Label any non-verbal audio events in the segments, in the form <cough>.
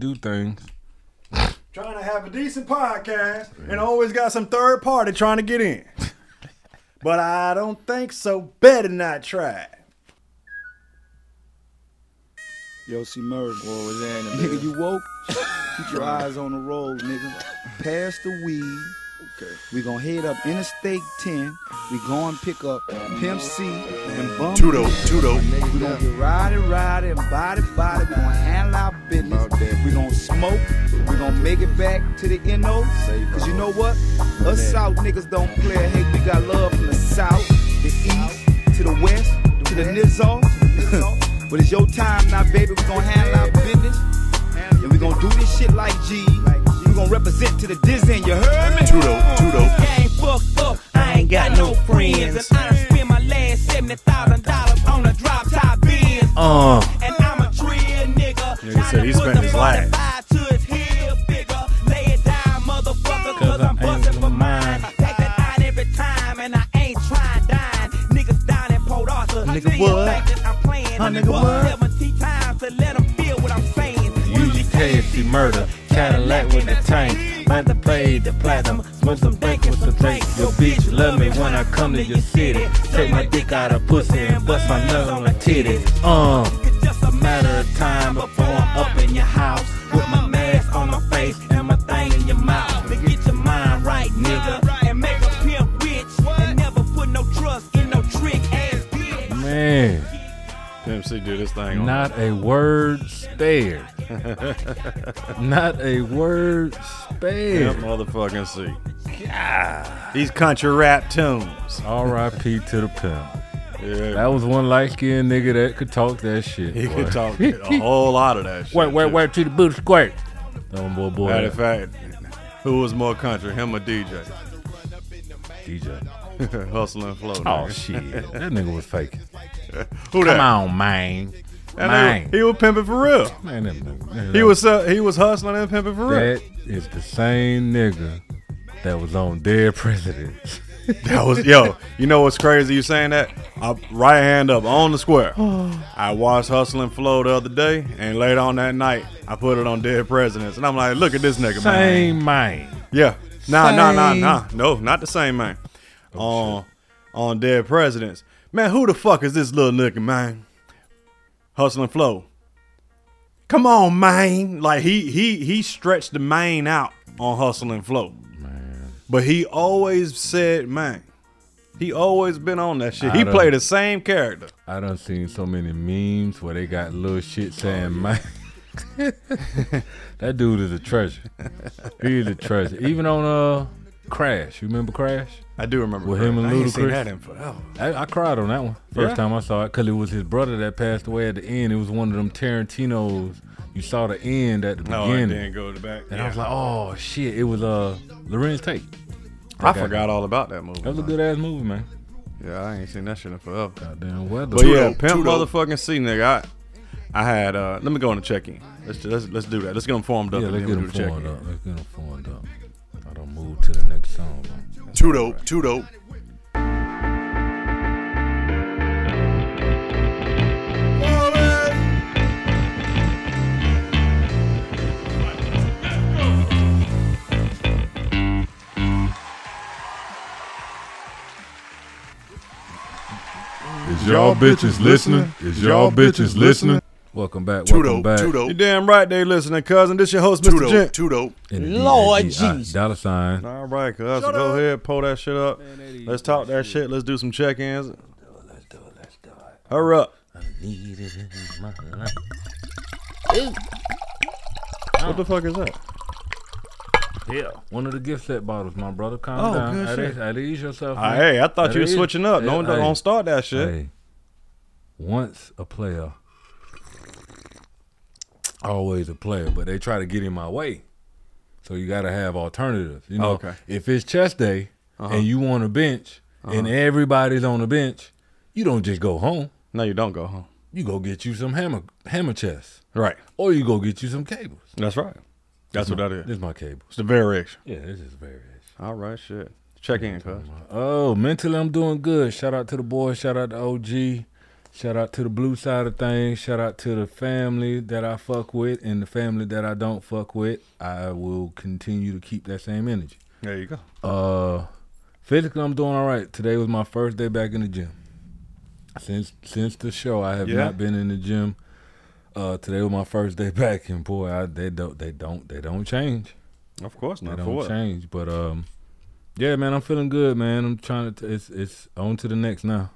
do things. Trying to have a decent podcast and always got some third party trying to get in. <laughs> but I don't think so. Better not try. Yo, C-Murder. What was that? Nigga, you woke? Keep your eyes on the road, nigga. Pass the weed. Okay. We gonna head up Interstate 10. We going pick up Pimp C and Bun. Tudo, Tudo. We gonna get rowdy, rowdy and body, body. We gonna handle our business. We gonna smoke. We gonna make it back to the NO. Cause you know what? Us South niggas don't play a hate. We got love from the South, the East, to the West, to the Nizar. <laughs> but it's your time now, baby. We gonna handle our business. And we gonna do this shit like G. We gonna represent to the Disney. You heard me? Tudo, Tudo. I ain't fucked up, I ain't got no friends. And I done spent my last $70,000 on a drop top Benz. Uh, said he spent his last. To his heel bigger. Lay it down, motherfucker, cause I'm busting for mine. Take that out every time, and I ain't trying dine. Niggas down in Port Arthur. Nigga, till what? think that I'm playing. Huh, I'm nigga, what? 70 times to let them feel what I'm saying. Murder, Cadillac with the tank. Man to play the platinum, smoke some dank with some drink. Your bitch love me when I come to your city. Take my dick out of pussy and bust my nut on the titties. Uh, It's just a matter of time before up in your house with my mask on my face and my thing in your mouth. to get your mind right, nigga, and make a pimp rich, and never put no trust in no trick ass bitch. Man, Pimp C do this thing on not a word spared. <laughs> not a word spared. Pimp motherfucking C. These country rap tunes. R.I.P. to the pimp. Yeah, That was one light skinned nigga that could talk that shit. he boy. could talk a whole lot of that <laughs> shit. Wait, wait, wait, to the booty squirt. That one boy, boy. Matter of fact, who was more country, him or DJ? DJ. <laughs> Hustle and flow. Oh nigga. shit, <laughs> that nigga was faking. Who that? Come on, man. Man, nigga- he was pimping for real. man, that nigga- He was uh, he was hustling and pimping for real. That is the same nigga that was on Dead Presidents. That was yo. You know what's crazy? You saying that? I, right hand up on the square. <sighs> I watched Hustle and Flow the other day, and later on that night, I put it on Dead Presidents, and I'm like, look at this nigga, man. Same man. Yeah. Nah, nah, nah, nah. No, not the same man. Oh, on on Dead Presidents. Man, who the fuck is this little nigga, man? Hustle and Flow. Come on, man. Like he he he stretched the main out on Hustle and Flow. But he always said, man. He always been on that shit. I He played the same character. I done seen so many memes where they got little shit saying man. <laughs> that dude is a treasure. He is a treasure. Even on uh Crash. You remember Crash? I do remember. With that. him and I seen Ludacris? that in forever. I, I cried on that one first Yeah? time I saw it because it was his brother that passed away at the end. It was one of them Tarantino's. You saw the end at the No, I beginning, didn't go to the back. and I was like, "Oh shit!" It was uh Larenz Tate. I got- forgot all about that movie. That was a good ass movie, man. Yeah, I ain't seen that shit in forever. Goddamn weather. But yeah, pimp motherfucking C nigga. I, I had uh let me go on the check in. Let's let's let's do that. Let's get them formed up yeah, let's get we'll him do the formed up. Let's get them formed up. I don't move to the next song. Man. Too dope, too dope. Is y'all bitches listening? Is y'all bitches listening? Welcome back. Welcome back. You damn right they listening, cousin. This your host, Mr. Gent. Too dope. And Lord D-A-D-I, Jesus. Dollar sign. All right, cuz. Go ahead, pull that shit up. Let's talk that shit. Let's do some check-ins. Let's do it. Let's do it. Hurry up. Need it in my life. What the fuck is that? Yeah, one of the gift set bottles, my brother. Calm Oh, down. good At shit. ease- at ease yourself. Man. hey, I thought At you were switching up. Yeah, Don't, hey. don't start that shit. Hey, once a player, always a player, but they try to get in my way. So you got to have alternatives. You know, Okay. Uh-huh. if it's chest day and you want a bench and everybody's on the bench, you don't just go home. No, you don't go home. You go get you some hammer hammer chest, Right. or you go get you some cables. That's right. That's what that is. This is my cable. It's the variation. Yeah, this is very. All right, shit. Check in, cuz. Oh, mentally I'm doing good. Shout out to the boys. Shout out to OG. Shout out to the blue side of things. Shout out to the family that I fuck with and the family that I don't fuck with. I will continue to keep that same energy. There you go. Uh, physically, I'm doing all right. Today was my first day back in the gym. Since since the show, I have Yeah. not been in the gym. Uh, today was my first day <laughs> back, and boy, I, they don't they don't they don't change. Of course not. For don't what? change. But um, yeah, man, I'm feeling good, man. I'm trying to. It's it's on to the next now.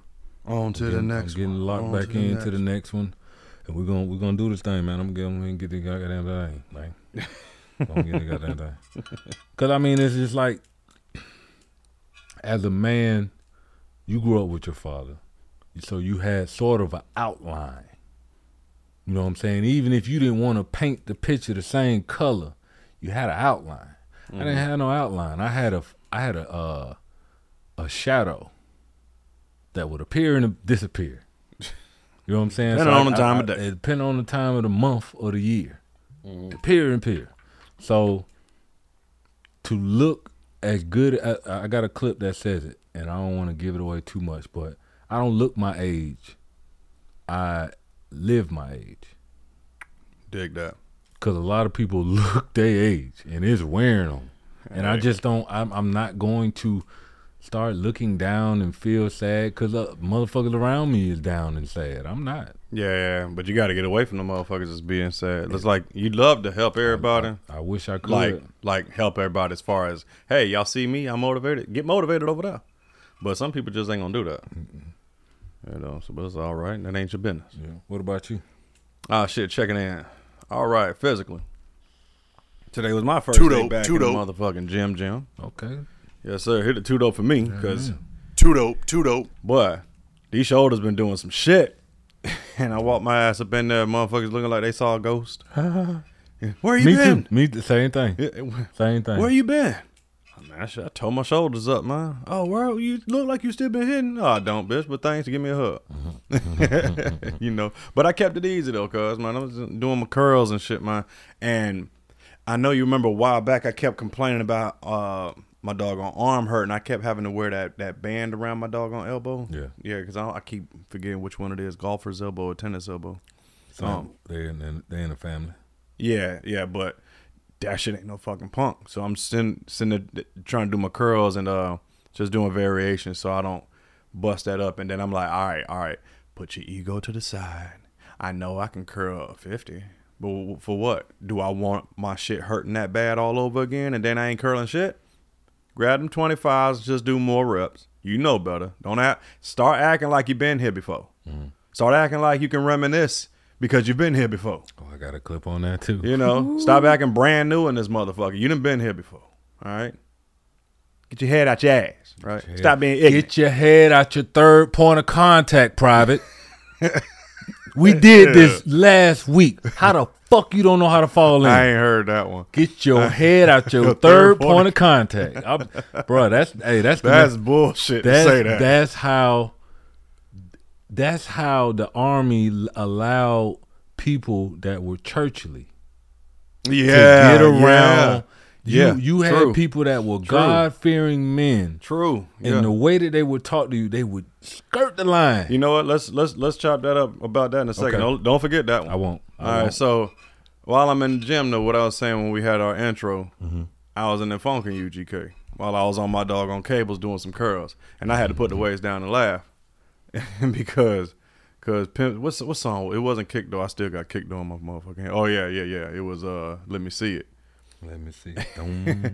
On to the next I'm getting locked On back to the into the next. next one, and we're gonna we're gonna do this thing, man. I'm gonna get, get the goddamn thing, like, gonna get the goddamn thing. <laughs> Cause I mean, it's just like, as a man, you grew up with your father, so you had sort of an outline. You know what I'm saying? Even if you didn't want to paint the picture the same color, you had an outline. I didn't have no outline. I had a I had a uh, a shadow that would appear and disappear. You know what I'm saying? Depending I- on the time I- of day. Depending on the time of the month or the year. Appear and appear. So to look as good, I, I got a clip that says it, and I don't want to give it away too much, but I don't look my age. I live my age. Dig that. Cause a lot of people <laughs> look their age and it's wearing them, and I just don't. I'm I'm not going to start looking down and feel sad because uh, motherfuckers around me is down and sad. I'm not. Yeah, but you got to get away from the motherfuckers that's being sad. It's like you love to help everybody, I wish I could. like like help everybody as far as hey, y'all see me, I'm motivated. Get motivated over there. But some people just ain't gonna do that. You know, so but it's all right. That ain't your business. yeah. What about you? Ah, shit, checking in. All right, physically. Today was my first Two day dope, back two in the motherfucking gym, gym. Okay. Yes, sir. Hit the two dope for me because two dope, two dope. boy, these shoulders been doing some shit. <laughs> and I walked my ass up in there, motherfuckers looking like they saw a ghost. <laughs> Where you Me been? too. Me the same thing. Yeah, Same thing. Where you been? Man, I, should, I tore my shoulders up, man. Oh, where you look like you still been hitting? Oh, I don't, bitch. But thanks, give me a hug. <laughs> you know, but I kept it easy though, cause man, I was doing my curls and shit, man. And I know you remember a while back, I kept complaining about uh my doggone arm hurt, and I kept having to wear that that band around my doggone elbow. Yeah. yeah, cause I, I keep forgetting which one it is, golfer's elbow or tennis elbow. So Um, they in they in the family. Yeah, yeah, but that shit ain't no fucking punk. So I'm sitting, sitting there trying to do my curls and uh just doing variations so I don't bust that up. And then I'm like, all right, all right, put your ego to the side. I know I can curl a 50, but for what? Do I want my shit hurting that bad all over again and then I ain't curling shit? Grab them 25s, just do more reps. You know better. Don't act, start acting like you've been here before. Start acting like you can reminisce because you've been here before. Oh, I got a clip on that too. You know, stop acting brand new in this motherfucker. You done been here before. All right. Get your head out your ass. Right. Yeah. Stop being ignorant. Get your head out your third point of contact, private. <laughs> we did this last week. How the fuck you don't know how to fall in? I ain't heard that one. Get your head out your <laughs> Your third, third point point of contact, I'm, bro. That's hey, that's the That's bullshit that's to say that. that's how that's how the army allowed people that were churchly yeah. to get around. Yeah. You, you had True. people that were God fearing men, True. and Yeah. the way that they would talk to you, they would skirt the line. you know what? Let's let's let's chop that up about that in a second. Okay. Don't, don't forget that one. I won't. I All right. won't. So while I'm in the gym, though, what I was saying when we had our intro, Mm-hmm. I was in the funkin' UGK while I was on my dog on cables doing some curls, and I had to put the weights down and laugh <laughs> because. Cause Pimp, what's what song? It wasn't kicked though. I still got kicked on my motherfucking. Head. Oh yeah, yeah, yeah. It was uh, let me see it. Let me see. <laughs> Dum,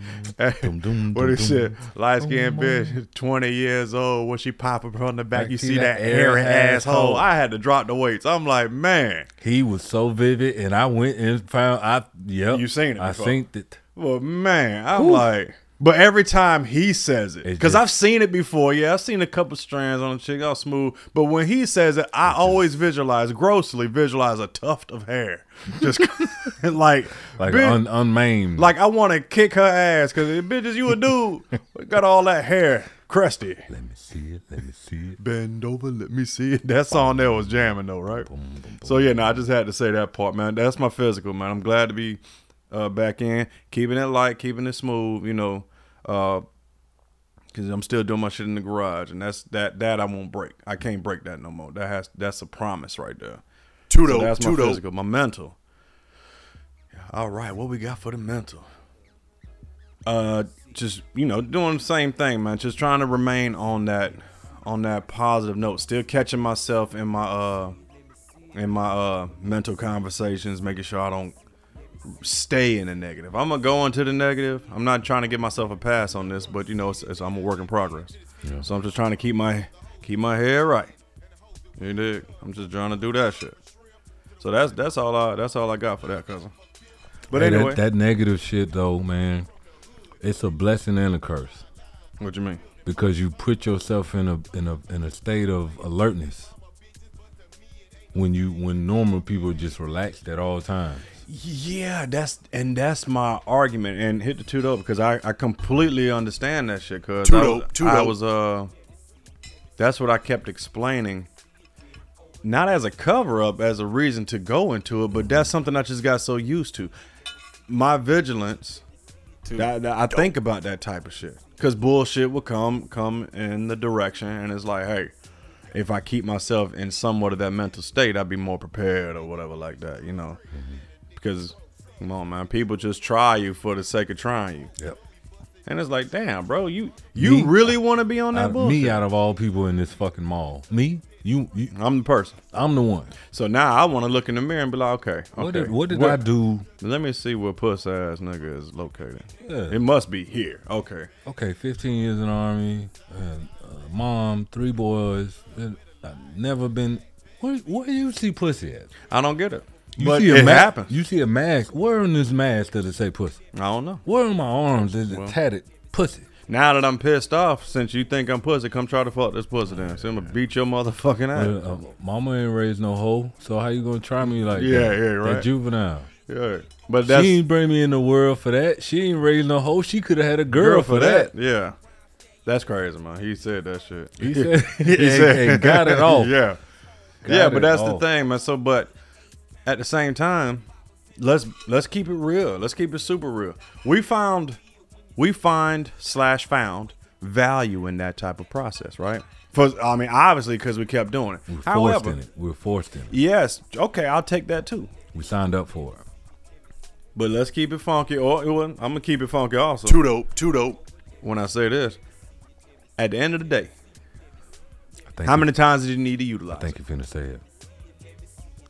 dum, dum, What said, dum. light skinned bitch, 20 years old. When she pop up from the back, Like, you see that that hairy asshole. asshole. I had to drop the weights. I'm like, man. He was so vivid, and I went and found. I yep. You seen it I before. seen it. Well, man, I'm like, but every time he says it, because I've seen it before. Yeah, I've seen a couple strands on a chick, all smooth. But when he says it, I always visualize, grossly visualize a tuft of hair, just <laughs> like, Like bitch, un, unmaimed. like I want to kick her ass because bitches, you a dude, <laughs> got all that hair, crusty. let me see it. Let me see it. Bend over, let me see it. That song there was jamming though, right? So yeah, no, I just had to say that part, man. That's my physical, man. I'm glad to be uh, back in, keeping it light, keeping it smooth. You know, uh, Cause I'm still doing my shit in the garage, and that's that that I won't break. I can't break that no more. That has that's a promise right there. Too So that's my dope. physical, my mental. All right, what we got for the mental? Uh, just you know, doing the same thing, man. Just trying to remain on that, on that positive note. Still catching myself in my uh, in my uh mental conversations, making sure I don't stay in the negative. I'm gonna go into the negative. I'm not trying to give myself a pass on this, but you know, it's, it's, I'm a work in progress. Yeah. So I'm just trying to keep my keep my head right. You dig? I'm just trying to do that shit. So that's that's all I that's all I got for that cousin. But Hey, that- anyway, that, negative shit though, man, it's a blessing and a curse what you mean? because you put yourself in a in a in a state of alertness when you when normal people just relaxed at all times. Yeah, that's and that's my argument. And hit the two dope because I I completely understand that shit. Cause Two I was, dope, two I dope. was uh, that's what I kept explaining. Not as a cover up, as a reason to go into it, but that's something I just got so used to. My vigilance. That, that- I think about that type of shit because bullshit will come come in the direction, and it's like, hey, if I keep myself in somewhat of that mental state, I'd be more prepared or whatever like that, you know. Mm-hmm. Because come on, man, people just try you for the sake of trying you, Yep. and it's like, damn, bro, you you Me- really want to be on that bullshit? me out of all people in this fucking mall, me, you, you I'm the person. I'm the one. So now I want to look in the mirror and be like, okay, okay, What did what did I do? Let me see where puss ass nigga is located. Yeah. It must be here. Okay. Okay, 15 years in the army, mom, three boys. I've never been. Where where you see pussy at? I don't get it. You but see a it ma- happens. You see a mask. Where in this mask does it say pussy? I don't know. Where in my arms is it Well. tatted pussy? Now that I'm pissed off, since you think I'm pussy, come try to fuck this pussy then. So I'm gonna beat your motherfucking ass. Uh, uh, mama ain't raised no hoe, so how you gonna try me like Yeah, that? yeah, right. That juvenile. Yeah. But she ain't bring me in the world for that. She ain't raised no hoe. She could have had a girl, for that. Yeah. That's crazy, man. He said that shit. He said, <laughs> he and, and got it <laughs> off. yeah. Got yeah, but that's the thing, man. So but at the same time, let's let's keep it real. Let's keep it super real. We found we find slash found value in that type of process, right? For I mean, obviously because we kept doing it. We're forced However, in it. We're forced in it. yes, okay, I'll take that too. We signed up for it. But let's keep it funky. Oh, or well, I'm gonna keep it funky also. Too dope. Too dope. When I say this, at the end of the day, how many times did you need to utilize? I think you're finna say it.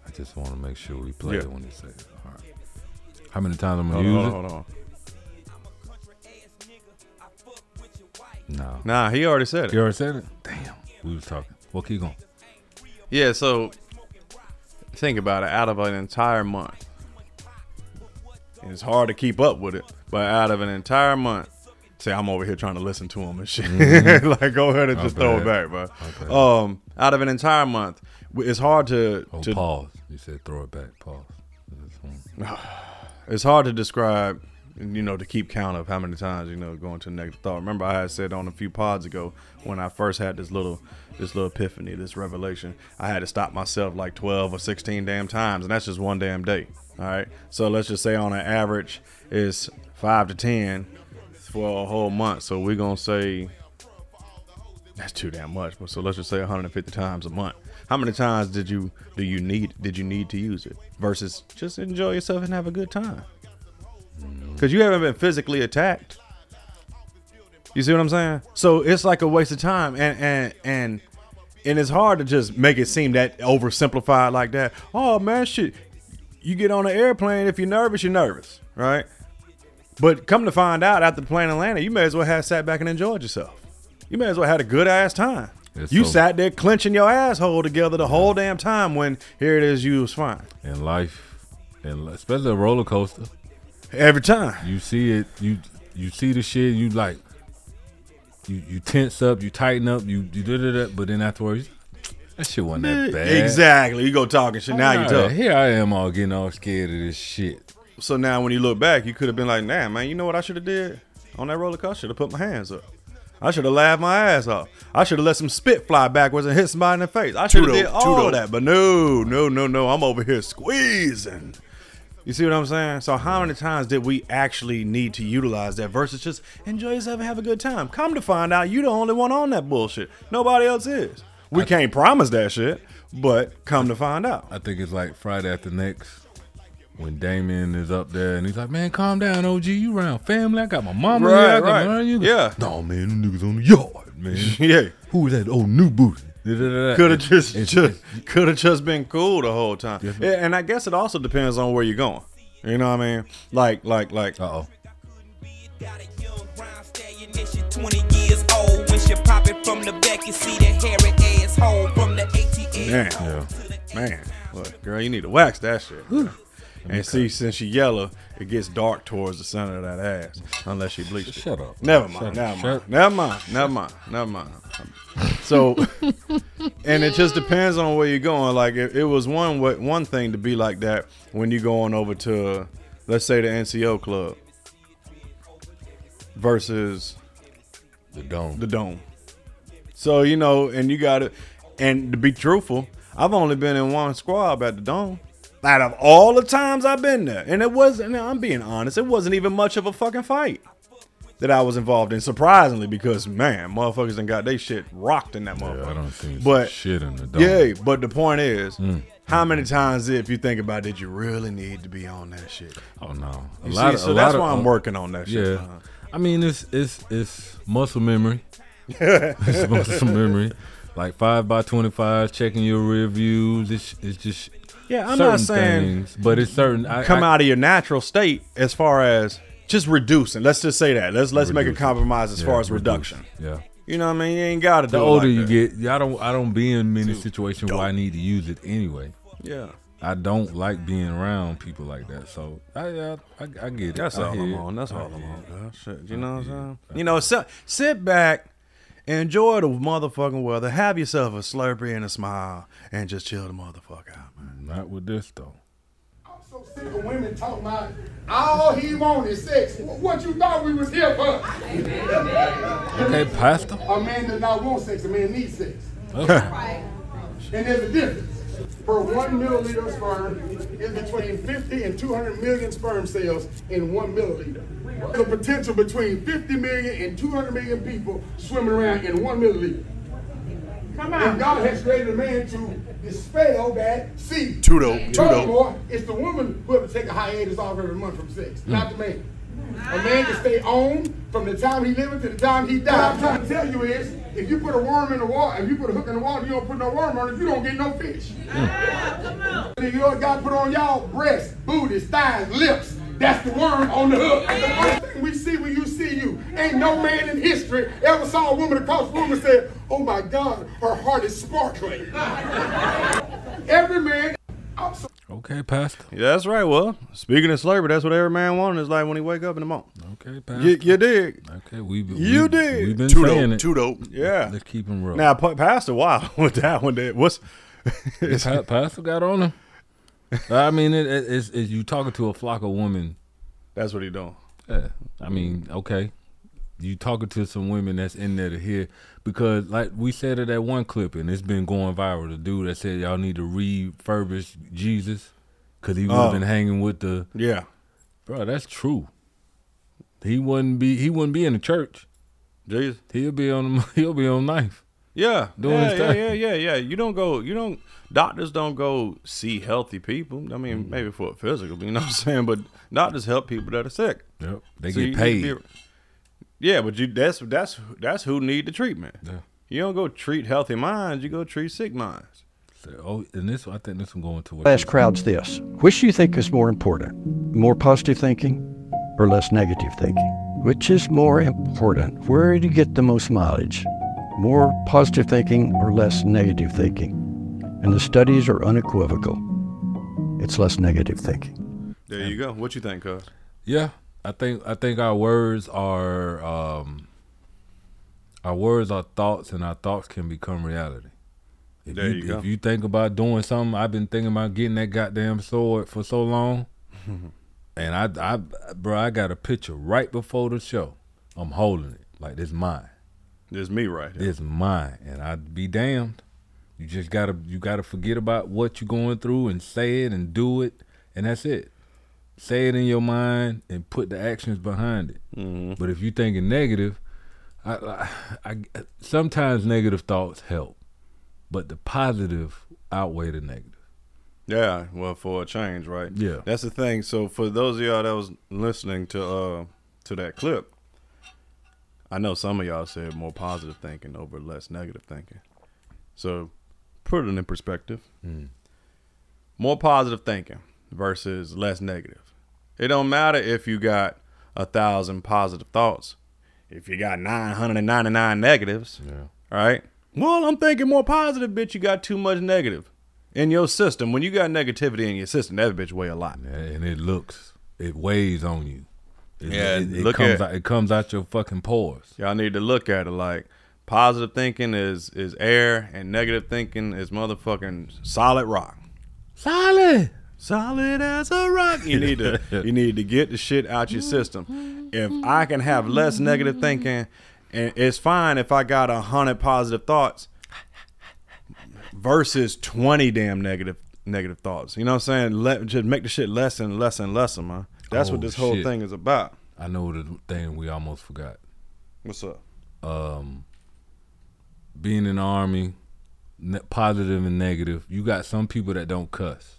I just want to make sure we play Yeah. it when you say it. All right. How many times I'm Hold gonna on, use hold on, hold on. it? No. Nah, he already said it. You already said it. Damn. We was talking. Well, keep going. Yeah, so think about it. Out of an entire month, it's hard to keep up with it. But out of an entire month, say I'm over here trying to listen to him and shit. <laughs> like, go ahead and just throw it back, bro. Um, out of an entire month, it's hard to, Oh, to pause. You said throw it back. Pause. <sighs> It's hard to describe, you know, to keep count of how many times you know going to the negative thought. Remember, I had said on a few pods ago when I first had this little, this little epiphany, this revelation. I had to stop myself like twelve or sixteen damn times, and that's just one damn day. All right, so let's just say on an average is five to ten for a whole month. So we're gonna say that's too damn much. But so let's just say 150 times a month. How many times did you do you need did you need to use it versus just enjoy yourself and have a good time? Because you haven't been physically attacked. You see what I'm saying? So it's like a waste of time, and and and and it's hard to just make it seem that oversimplified like that. Oh man, shit! You get on an airplane if you're nervous, you're nervous, right? But come to find out, after the plane landed, you may as well have sat back and enjoyed yourself. You may as well had a good ass time. It's you so- sat there clenching your asshole together the whole damn time when here it is, you was fine In life, and especially a roller coaster, every time. you see it. You you see the shit. You like. You you tense up. You tighten up. You you da da. But then afterwards, that shit wasn't that eh, bad. Exactly. You go talking shit. Oh, now you Alright, tough. Here I am, all getting all scared of this shit. So now when you look back, you could have been like, nah, man, you know what I should have did? On that roller coaster, should have put my hands up. I should have laughed my ass off. I should have let some spit fly backwards and hit somebody in the face. I should have did all of that. But no, no, no, no. I'm over here squeezing. You see what I'm saying? So how many times did we actually need to utilize that versus just enjoy yourself and have a good time? Come to find out, you the only one on that bullshit. Nobody else is. We can't promise that shit, but come to find out. I think it's like Friday after next when Damien is up there and he's like, "Man, calm down, OG. You around family? I got my mama Right, here. I got right. you." Yeah. No, man, them niggas on the yard, man. <laughs> yeah. Who was that old new booty? Could have just, just could have just been cool the whole time. Yes, and I guess it also depends on where you're going. You know what I mean? Like, like, like. Uh oh. Got a young brown stallion and she 20 years old. When she pop it from the back, you see the hairy asshole from the ATL. Man, Yeah. man, look, girl, you need to wax that shit. And see, since she yellow, it gets dark towards the center of that ass, unless she bleached it. Shut up. Never mind, never mind, never mind, never mind, never mind. So, <laughs> and it just depends on where you're going. Like, it, it was one one thing to be like that when you're going over to, let's say, the NCO club versus The dome. the dome. So you know, and you got to, and to be truthful, I've only been in one squab at the dome. Out of all the times I've been there, and it wasn't. I'm being honest, it wasn't even much of a fucking fight that I was involved in. Surprisingly, because man, motherfuckers done got they shit rocked in that motherfucker. yeah, I don't see But- shit in the dome. Yeah, but the point is, Mm. how many times, if you think about, it, did you really need to be on that shit? Oh no. A You lot see, of, so that's why of, I'm uh, working on that shit. Yeah. uh-huh. I mean, it's it's it's muscle memory. <laughs> it's muscle memory. Like five by twenty five, checking your rear views. It's it's just Yeah, I'm certain not saying things, but it's certain. I, come I, out of your natural state as far as just reducing. Let's just say that. Let's let's make a compromise as yeah, far as reduce. reduction. Yeah. You know what I mean? You ain't got to do The it older like you that. get, yeah, I don't I don't be in many situations where I need to use it anyway. Yeah. I don't like being around people like that. So I I, I, I get it. That's I all I'm on. That's I all I'm on. Shit, you know what I'm saying? You know, sit, sit back, enjoy the motherfucking weather, have yourself a Slurpee and a smile, and just chill the motherfucker out, man. Not with this though. I'm so sick of women talking about all he want is sex. What you thought we was here for? Okay, Pastor. A man does not want sex, a man needs sex. Okay. And there's a difference. Per one milliliter of sperm is between 50 and 200 million sperm cells in one milliliter. There's a potential between 50 million and 200 million people swimming around in one milliliter. Come on. And God has created a man to dispel that seed. Too dope. Furthermore, it's the woman who have to take a hiatus off every month from sex, not the man. A man can stay on from the time he living to the time he dies. What I'm trying to tell you is, if you put a worm in the water, if you put a hook in the water, you don't put no worm on it, you don't get no fish. And you know what God put on y'all? Breasts, booties, thighs, lips. That's the worm on the hook. The first thing we see when you see you. Ain't no man in history ever saw a woman across the room and said, oh my God, her heart is sparkling. <laughs> Every man, so Okay, Pastor. Yeah, that's right. Well, speaking of Slurpee, that's what every man wants is like when he wake up in the morning. Okay, Pastor. You, you dig? Okay, we You we, did. We've been Too saying dope, it. too dope. Yeah. Let's keep him real. Now, pa- Pastor, wow, <laughs> with that one, there, what's <laughs> Pa- Pastor got on him. I mean, it, it, it's, it's you talking to a flock of women. that's what he doing? Yeah, I mean, okay, you talking to some women that's in there to hear because, like we said it at one clip, and it's been going viral. The dude that said y'all need to refurbish Jesus because he Oh. been hanging with the Yeah, bro. That's true. He wouldn't be. He wouldn't be in the church. Jesus. He'll be on. <laughs> He'll be on knife. Yeah, Doing yeah, yeah, yeah, yeah, yeah. You don't go. You don't. Doctors don't go see healthy people. I mean, maybe for a physical, you know what I'm <laughs> saying. But doctors help people that are sick. Yep, they get paid. To be- yeah, but you that's that's that's who need the treatment. Yeah. You don't go treat healthy minds. You go treat sick minds. So, oh, and this, I think this one going to what ask crowds this Which do you think is more important? More positive thinking or less negative thinking? Which is more important? Where do you get the most mileage? More positive thinking or less negative thinking? And the studies are unequivocal. It's less negative thinking. There you go. What you think, cuz? Yeah, I think I think our words are um, our words are thoughts, and our thoughts can become reality. If There you go. If you think about doing something, I've been thinking about getting that goddamn sword for so long, <laughs> and I, I, bro, I got a picture right before the show. I'm holding it like this mine. This me right here. It's mine, and I'd be damned. You just gotta you gotta forget about what you're going through and say it and do it, and that's it. Say it in your mind and put the actions behind it. Mm-hmm. But if you're thinking negative, I, I, I sometimes negative thoughts help, but the positive outweigh the negative. Yeah, well, for a change, right? Yeah. That's the thing. So for those of y'all that was listening to uh to that clip, I know some of y'all said more positive thinking over less negative thinking. So put it in perspective. More positive thinking versus less negative. It don't matter if you got a thousand positive thoughts. If you got 999 negatives, Yeah. right? Well, I'm thinking more positive, bitch. You got too much negative in your system. When you got negativity in your system, that bitch weigh a lot. And it looks, it weighs on you. It, Yeah, it, it look comes at- out, it comes out your fucking pores. Y'all need to look at it like positive thinking is is air and negative thinking is motherfucking solid rock. Solid. Solid as a rock. You need to <laughs> you need to get the shit out your system. If I can have less negative thinking, and it's fine if I got a hundred positive thoughts versus twenty damn negative negative thoughts. You know what I'm saying? Let just make the shit less and less and less, man. That's Oh, what this whole shit. thing is about. I know the thing we almost forgot. What's up? um, being in the army, positive and negative. You got some people that don't cuss.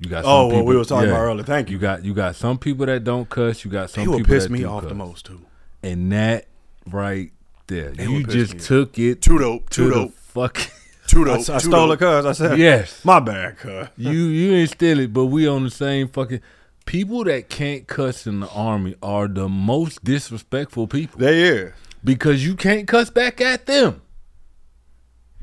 You got oh, some Oh, what we people- was talking about earlier. Thank you. You got you got some people that don't cuss. You got some He will people piss that me do off the most too. And that right there, They you piss just me off. took it Too dope, too the dope. fucking. Too I, dope. I too stole dope. it, cuz I said, Yes. my bad, cuz. you you ain't steal it, but we on the same fucking. People that can't cuss in the army are the most disrespectful people. They is. because you can't cuss back at them.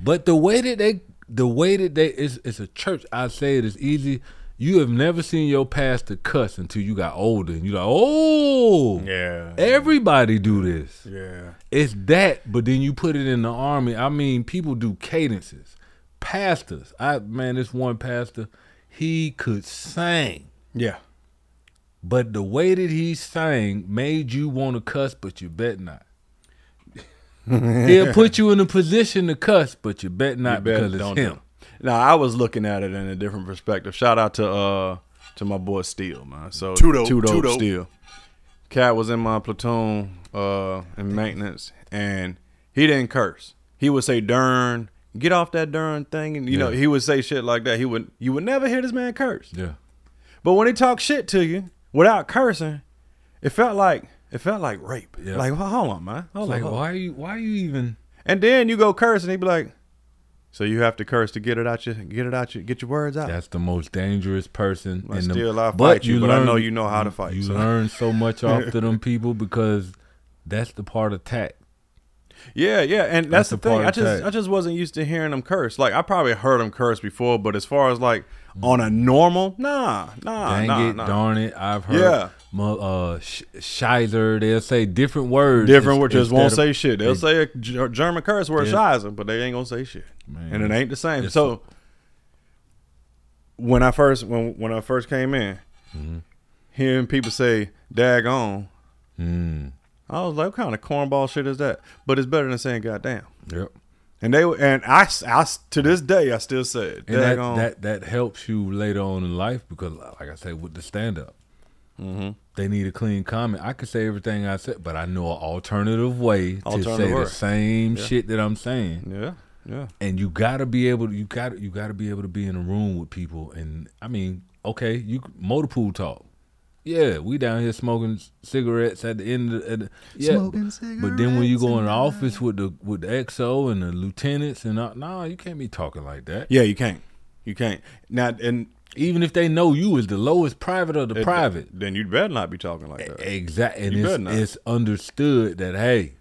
But the way that they, the way that they, it's, it's a church. I say it is easy. You have never seen your pastor cuss until you got older, and you're like, oh, Yeah. everybody do this. Yeah. It's that, but then you put it in the army. I mean, people do cadences. Pastors, I man, this one pastor, he could sing. Yeah. But the way that he sang made you want to cuss, but you bet not. <laughs> He'll put you in a position to cuss, but you bet not You bet because it's don't him. Now I was looking at it in a different perspective. Shout out to uh to my boy Steel, man. So Too dope, Too too dope. Steele. Cat was in my platoon uh in maintenance and he didn't curse. He would say darn, get off that darn thing and you know, he would say shit like that. He would you would never hear this man curse. Yeah. But when he talked shit to you without cursing, it felt like it felt like rape. Yeah. Like, well, hold on, man. Hold Like, on, hold on. why you why you even And then you go curse, and he'd be like, "So you have to curse to get it out your, get it out your, get your words out." that's the most dangerous person But in the still, I'll fight you, but I know you know how to fight, You so. learn so much off to them <laughs> people because that's the part of tact. yeah, yeah, and that's, That's the the thing. I just. I just wasn't used to hearing them curse. Like I probably heard them curse before, but as far as like on a normal, nah, nah, Dang nah, it, nah. darn it! I've heard Yeah. Uh. They'll say different words. Different, words. just won't say shit. They'll they- say a German curse word, Yeah. shizer, but they ain't gonna say shit, Man. and it ain't the same. It's- so when I first, when when I first came in, Mm-hmm. hearing people say "daggone," Mm, I was like, what kind of cornball shit is that? But it's better than saying goddamn. yep. And they and I, s- I to this day I still say it. That, that that helps you later on in life because, like I said, with the stand up, Mm-hmm. they need a clean comment. I could say everything I said, but I know an alternative way to say word. the same shit that I'm saying. yeah, yeah. And you gotta be able, to, you got you gotta be able to be in a room with people. And I mean, okay, you motor pool talk. Yeah, we down here smoking cigarettes at the end of the, at the yeah. But then when you go in the office with the with the XO and the lieutenants and all, nah, you can't be talking like that. Yeah, you can't. You can't. Now and Even if they know you is the lowest private of the it- private. then you better not be talking like that. Exactly. And You it's, not. it's understood that hey,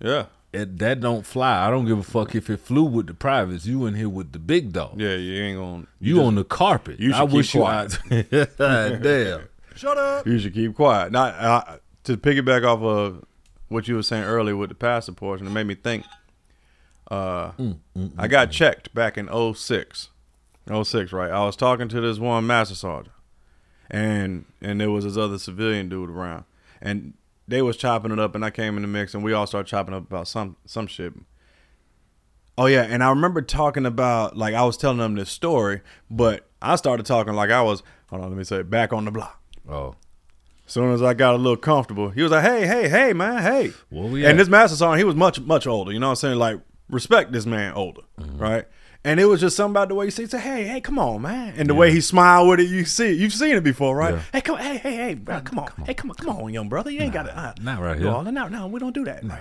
Yeah, it, that don't fly. I don't give a fuck if it flew with the privates. You in here with the big dog. yeah. You ain't gonna. You, just- on the carpet. you should I keep wish quiet. you out. <laughs> Damn. Shut up. You should keep quiet. Now, I, to piggyback off of what you were saying earlier with the pastor portion, it made me think. Uh, mm, mm, I got mm. checked back in 06. 06, right? I was talking to this one master sergeant, and and there was this other civilian dude around, and they was chopping it up, and I came in the mix, and we all started chopping up about some some shit. Oh yeah, and I remember talking about like I was telling them this story, but I started talking like I was. Hold on, let me say it, back on the block. Oh, As soon as I got a little comfortable, he was like, "Hey, hey, hey, man, hey." We and at? this master sergeant, he was much, much older. You know what I'm saying? Like, respect this man older, Mm-hmm. right? And it was just something about the way he said, "Hey, hey, come on, man," and the way he smiled with it. You see, it. you've seen it before, right? Yeah. Hey, come, hey, hey, hey, bro, come on, hey, come on, come on, young brother, you ain't got to. Uh, not right here. all that. No, no, we don't do that. right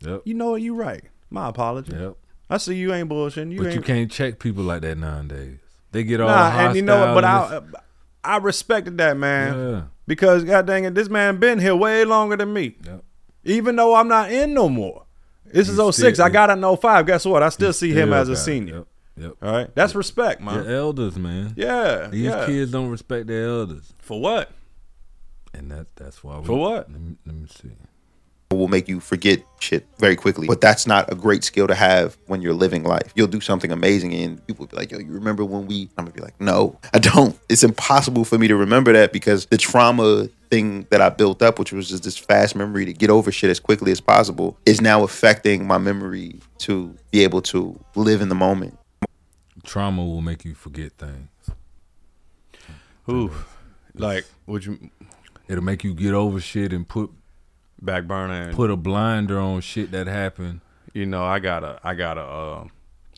yep, You know what? You right. My apology. yep. I see you ain't bullshitting. You But ain't. you can't check people like that nowadays. They get all Nah, hostile. and you know what? But I, I respected that man Yeah. because god dang it, this man been here way longer than me. Yep. Even though I'm not in no more. This is He's 06. still- I got an 05. Guess what? I still see him as a senior. Yep. Yep. All right, that's respect, Your man. elders, man. Yeah, These yeah. kids don't respect their elders, For what? and that that's why. We, For what? Let me, let me see. Will make you forget shit very quickly. But that's not a great skill to have when you're living life. You'll do something amazing and people will be like, yo, you remember when we I'm gonna be like, No, I don't. It's impossible for me to remember that because the trauma thing that I built up, which was just this fast memory to get over shit as quickly as possible, is now affecting my memory to be able to live in the moment. Trauma will make you forget things. Who? Like, would you It'll make you get over shit and put back burner? And, put a blinder on shit that happened. you know, I gotta, I gotta uh,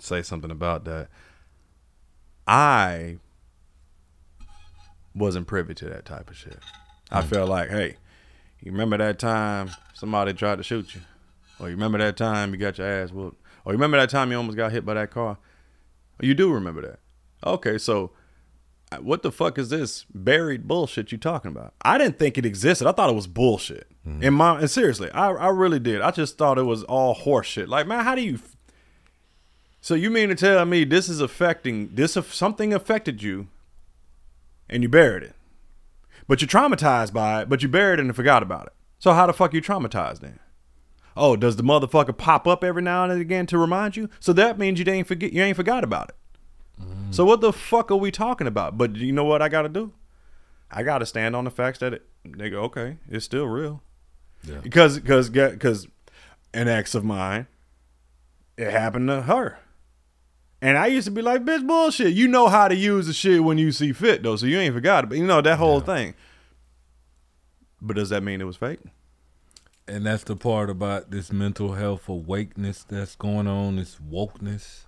say something about that. I wasn't privy to that type of shit. I felt like, hey, you remember that time somebody tried to shoot you, or you remember that time you got your ass whooped, or you remember that time you almost got hit by that car. You do remember that? Okay, so uh, what the fuck is this buried bullshit you talking about? I didn't think it existed. I thought it was bullshit. Mm-hmm. In my and seriously, I I really did. I just thought it was all horse shit. Like, man, how do you? So you mean to tell me this is affecting this? If something affected you, and you buried it, but you're traumatized by it, but you buried it and forgot about it. So how the fuck you traumatized then? Oh, does the motherfucker pop up every now and again to remind you? So that means you ain't forget you ain't forgot about it. Mm-hmm. So what the fuck are we talking about? But you know what I got to do? I got to stand on the facts that it, nigga, okay, it's still real. Yeah. Because because because an ex of mine, it happened to her. And I used to be like, bitch, bullshit. You know how to use the shit when you see fit, though. So you ain't forgot it. But you know that whole thing. But does that mean it was fake? And that's the part about this mental health awakeness that's going on, this wokeness.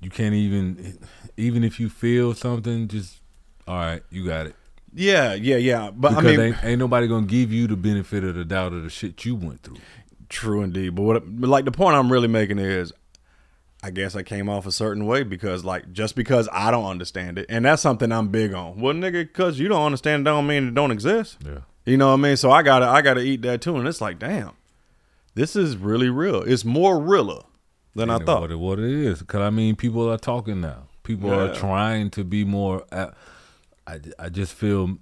You can't even, even if you feel something, just all right, you got it. Yeah, yeah, yeah. But Because I mean, ain't, ain't nobody gonna give you the benefit of the doubt of the shit you went through. True indeed. But what but like the point I'm really making is I guess I came off a certain way because like just because I don't understand it, and that's something I'm big on. Well, nigga, cause you don't understand it don't mean it don't exist. Yeah. You know what I mean? So I gotta I gotta eat that too. And it's like, damn, this is really real. It's more realer than I thought. What it, what it is, because I mean, people are talking now. People are trying to be more. Uh, I I just feel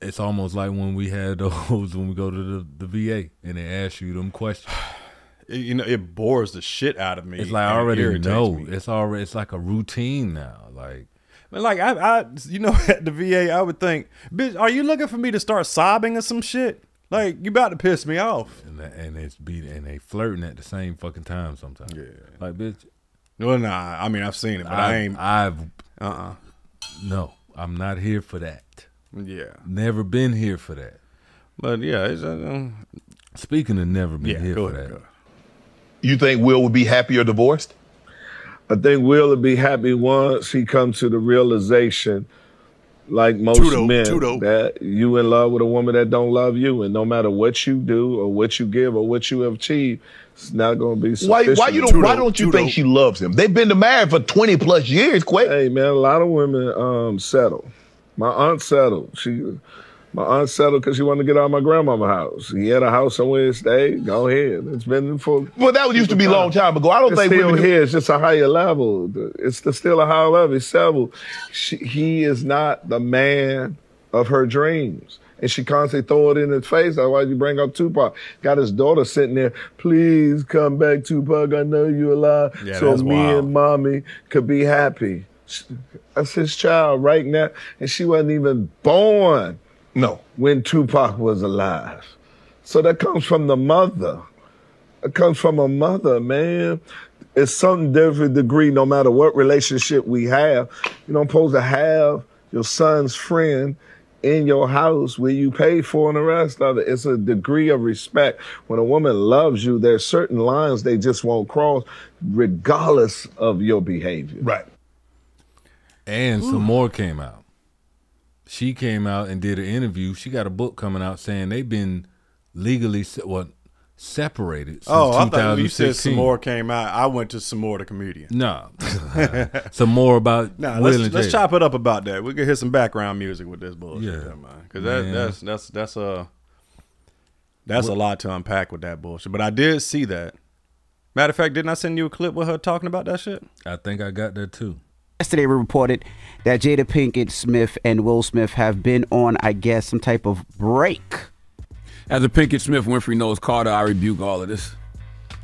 it's almost like when we had <laughs> those when we go to the, the VA and they ask you them questions. <sighs> It- you know, it bores the shit out of me. It's like I already know. me. It's already it's like a routine now. Like Man, Like I, I, you know, <laughs> at the VA, I would think, bitch, are you looking for me to start sobbing or some shit? Like you about to piss me off. and and it's be and they flirting at the same fucking time sometimes. Yeah. Like bitch, Well, nah, I mean I've seen it, but I, I, ain't. I've Uh, uh no, I'm not here for that. Yeah, Never been here for that. but yeah, it's, uh, Speaking of never been yeah. here Go for ahead. that. Go ahead. You think Will would be happier divorced? I think Will will be happy once he comes to the realization, like most Tudo, men, Tudo. that you in love with a woman that don't love you, and no matter what you do or what you give or what you have achieved, it's not going to be Why? Why you don't? Why don't you Tudo. think she loves him? They've been married for twenty plus years. Quake. Hey man, a lot of women um settle. My aunt settled. She, my aunt settled because she wanted to get out of my grandmama's house. He had a house somewhere to stay. Go ahead. It's been for. Well, that used to be a long time ago. I don't It's think still women. here. It's just a higher level. It's the, still a higher level. It's settled. She, he is not the man of her dreams. And she constantly throw it in his face. That's why you bring up Tupac. Got his daughter sitting there. Please come back, Tupac. I know you're alive. Yeah, so me wild. and mommy could be happy. That's his child right now. And she wasn't even born No. when Tupac was alive. So that comes from the mother. It comes from a mother, man. it's some different degree, no matter what relationship we have. You don't supposed to have your son's friend in your house where you pay for and the rest of it. It's a degree of respect. When a woman loves you, there's certain lines they just won't cross, regardless of your behavior. Right. And some more came out. She came out and did an interview. She got a book coming out saying they've been legally se- what separated since Oh, I 2016. thought you said Sommore came out. I went to Sommore the comedian. No, <laughs> some more about Nah, let's, let's Jada. chop it up about that. We can hear some background music with this bullshit, Yeah. yeah, man. Because that, that's that's that's a that's a lot to unpack with that bullshit. But I did see that. Matter of fact, didn't I send you a clip with her talking about that shit? I think I got that too. Yesterday, we reported that Jada Pinkett Smith and Will Smith have been on, I guess, some type of break. As a Pinkett Smith Winfrey knows Carter, I rebuke all of this.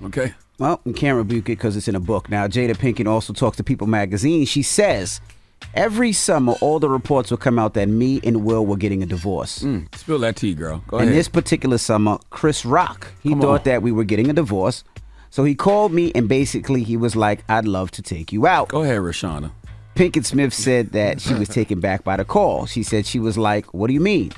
Okay? Well, we can't rebuke it because it's in a book. Now, Jada Pinkett also talks to People magazine. She says every summer, all the reports will come out that me and Will were getting a divorce. Mm, spill that tea, girl. Go and ahead. this particular summer, Chris Rock, he Come thought on. that we were getting a divorce. So he called me and basically he was like, I'd love to take you out. Go ahead, Rashana. Pinkett Smith said that she was taken back by the call. She said she was like, What do you mean?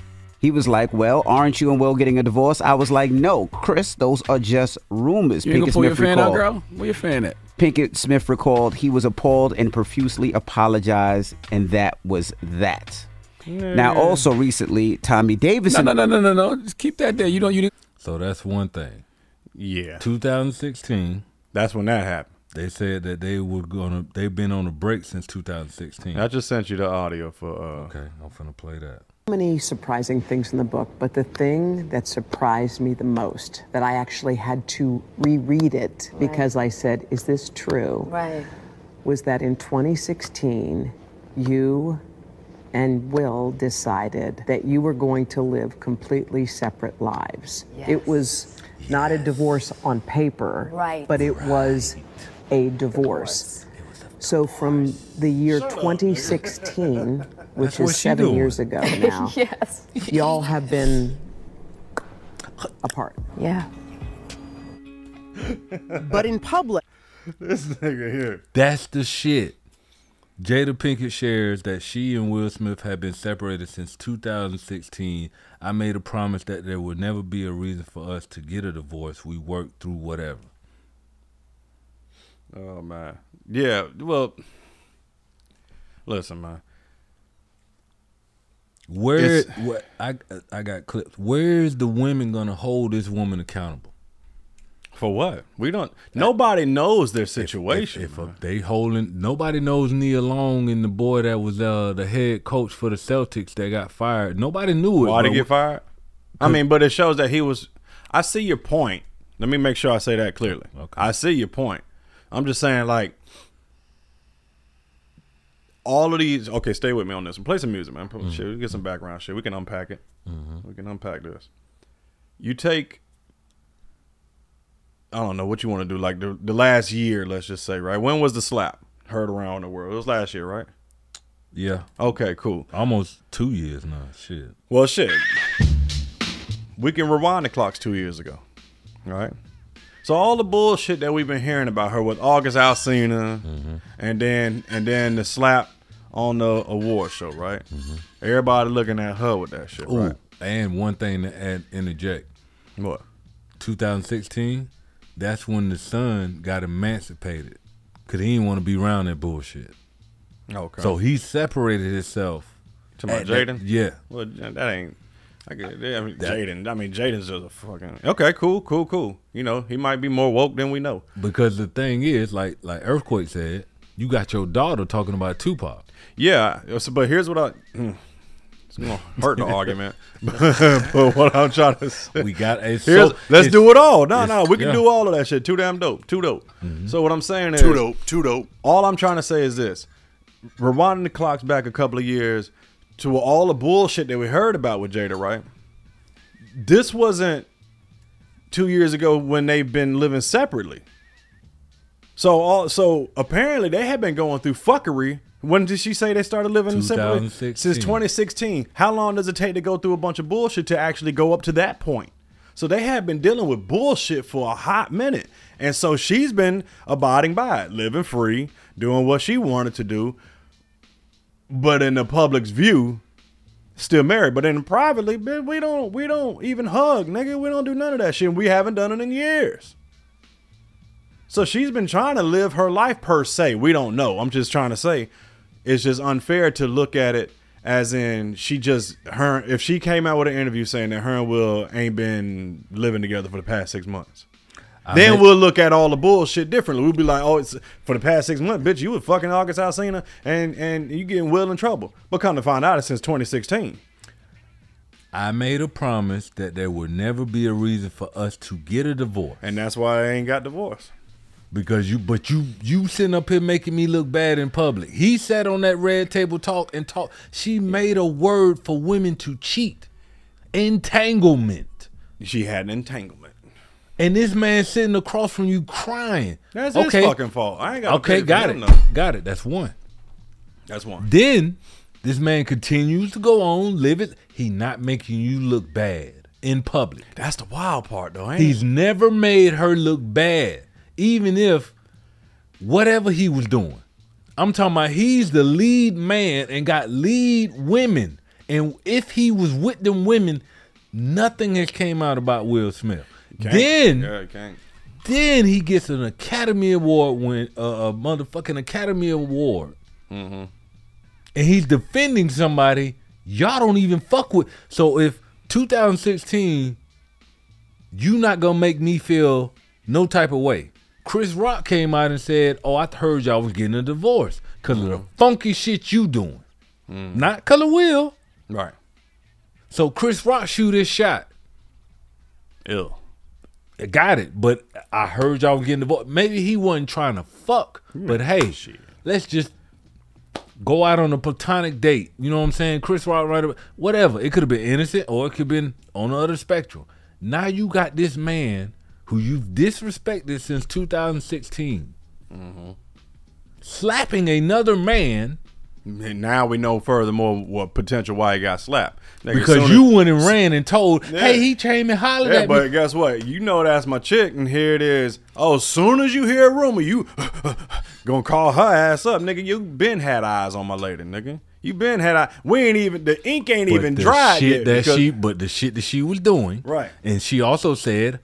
He was like, Well, aren't you and Will getting a divorce? I was like, No, Chris, those are just rumors. You ain't gonna pull your fan out, recalled. girl? Where your fan at? Pinkett Smith recalled he was appalled and profusely apologized, and that was that. Now, also recently, Tommy No, Davidson. no, no, no, no, no. Just keep that there. You don't. You didn't. So that's one thing. Yeah. 2016. That's when that happened. They said that they were gonna. They've been on a break since 2016. I just sent you the audio for. uh Okay, I'm finna play that. Many surprising things in the book, but the thing that surprised me the most, that I actually had to reread it because I said, Is this true? Right. Was that in 2016, you and Will decided that you were going to live completely separate lives. It was not a divorce on paper, Right. but it was a divorce. So from the year 2016, which That's what is seven doing. years ago <laughs> now, yes. y'all have been apart. Yeah. But in public, this nigga here. That's the shit. Jada Pinkett shares that she and Will Smith have been separated since 2016. I made a promise that there would never be a reason for us to get a divorce. We worked through whatever. Oh man. Yeah. Well, listen, man. Where I I got clips. Where is the women gonna hold this woman accountable? For what? We don't. Nobody knows their situation. If, if they holding, nobody knows Nia Long and the boy that was uh, the head coach for the Celtics that got fired. Nobody knew it. Why did he get fired? I mean, but it shows that he was. I see your point. Let me make sure I say that clearly. Okay. I see your point. I'm just saying, like, all of these. Okay, stay with me on this. One. Play some music, man. Play some Shit, we get some background shit. We can unpack it. Mhm. We can unpack this. You take. I don't know what you want to do. Like the the last year, let's just say, right? When was the slap heard around the world? It was last year, right? Yeah. Okay, cool. Almost two years now. Shit. Well, shit. We can rewind the clocks two years ago, right? So all the bullshit that we've been hearing about her with August Alsina, and then and then the slap on the award show, right? Mm-hmm. Everybody looking at her with that shit, Ooh, right? and one thing to add, interject. What? 2016. That's when the son got emancipated, cause he didn't want to be around that bullshit. Okay. So he separated himself. To my Jaden? Yeah. Well, that ain't. I get. I mean, Jaden. I mean, Jaden's just a fucking. Okay, cool, cool, cool. You know, he might be more woke than we know. Because the thing is, like like Earthquake said, you got your daughter talking about Tupac. Yeah, so- but here's what I. mm, It's gonna hurt the <laughs> argument, <laughs> but what I'm trying to say, We got a- so let's do it all. No, it's- no, we can yeah. do all of that shit. Too damn dope. Too dope. So what I'm saying is, Too dope, too dope. All I'm trying to say is this: rewinding the clocks back a couple of years to all the bullshit that we heard about with Jada. Right? This wasn't two years ago when they've been living separately. So all so apparently they had been going through fuckery. When did she say they started living separately? 2016. Since 2016. How long does it take to go through a bunch of bullshit to actually go up to that point? So they had been dealing with bullshit for a hot minute. And so she's been abiding by it, living free, doing what she wanted to do. But in the public's view, still married. But in privately, we don't we don't even hug, nigga. We don't do none of that shit. We haven't done it in years. So she's been trying to live her life per se. We don't know. I'm just trying to say it's just unfair to look at it as in she just her if she came out with an interview saying that her and Will ain't been living together for the past six months. I then bet- we'll look at all the bullshit differently. We'll be like, "Oh, it's for the past six months, bitch. You was fucking August Alsina, and and you getting Will in trouble." But come to find out, it's since 2016. I made a promise that there would never be a reason for us to get a divorce. And that's why I ain't got divorced. Because you but you you sitting up here making me look bad in public. He sat on that red table talk and talk. She made a word for women to cheat. Entanglement. She had an entanglement. And this man sitting across from you crying. That's his fucking fault. I ain't got Okay, got it. Though. Got it. That's one. That's one. Then this man continues to go on, live it. He not making you look bad in public. That's the wild part, though. Ain't He's it? never made her look bad, even if whatever he was doing. I'm talking about he's the lead man and got lead women. And if he was with them women, nothing has came out about Will Smith. Can't. Then yeah, then he gets an Academy Award win, uh, a motherfucking Academy Award, Mm-hmm. and he's defending somebody y'all don't even fuck with. So if 2016, you not gonna make me feel no type of way. Chris Rock came out and said, "Oh, I heard y'all was getting a divorce because of the mm. funky shit you doing, mm. not color Will." Right. So Chris Rock shoot his shot. Ill. I got it, but I heard y'all was getting divorced. Maybe he wasn't trying to fuck, but hey, let's just go out on a platonic date. You know what I'm saying? Chris Rock, right? away- Whatever. It could have been innocent, or it could have been on the other spectrum. Now you got this man who you've disrespected since 2016, mm-hmm. slapping another man And now we know furthermore what potential why he got slapped. Nigga, because you went and ran and told, Yeah. "Hey, he came and hollered Yeah, at but me." guess what? You know that's my chick, and here it is. Oh, as soon as you hear a rumor, you <laughs> gonna call her ass up, nigga. You been had eyes on my lady, nigga. You been had eye. We ain't even the ink ain't But even the dried shit yet. that she, but the shit that she was doing, Right. And she also said,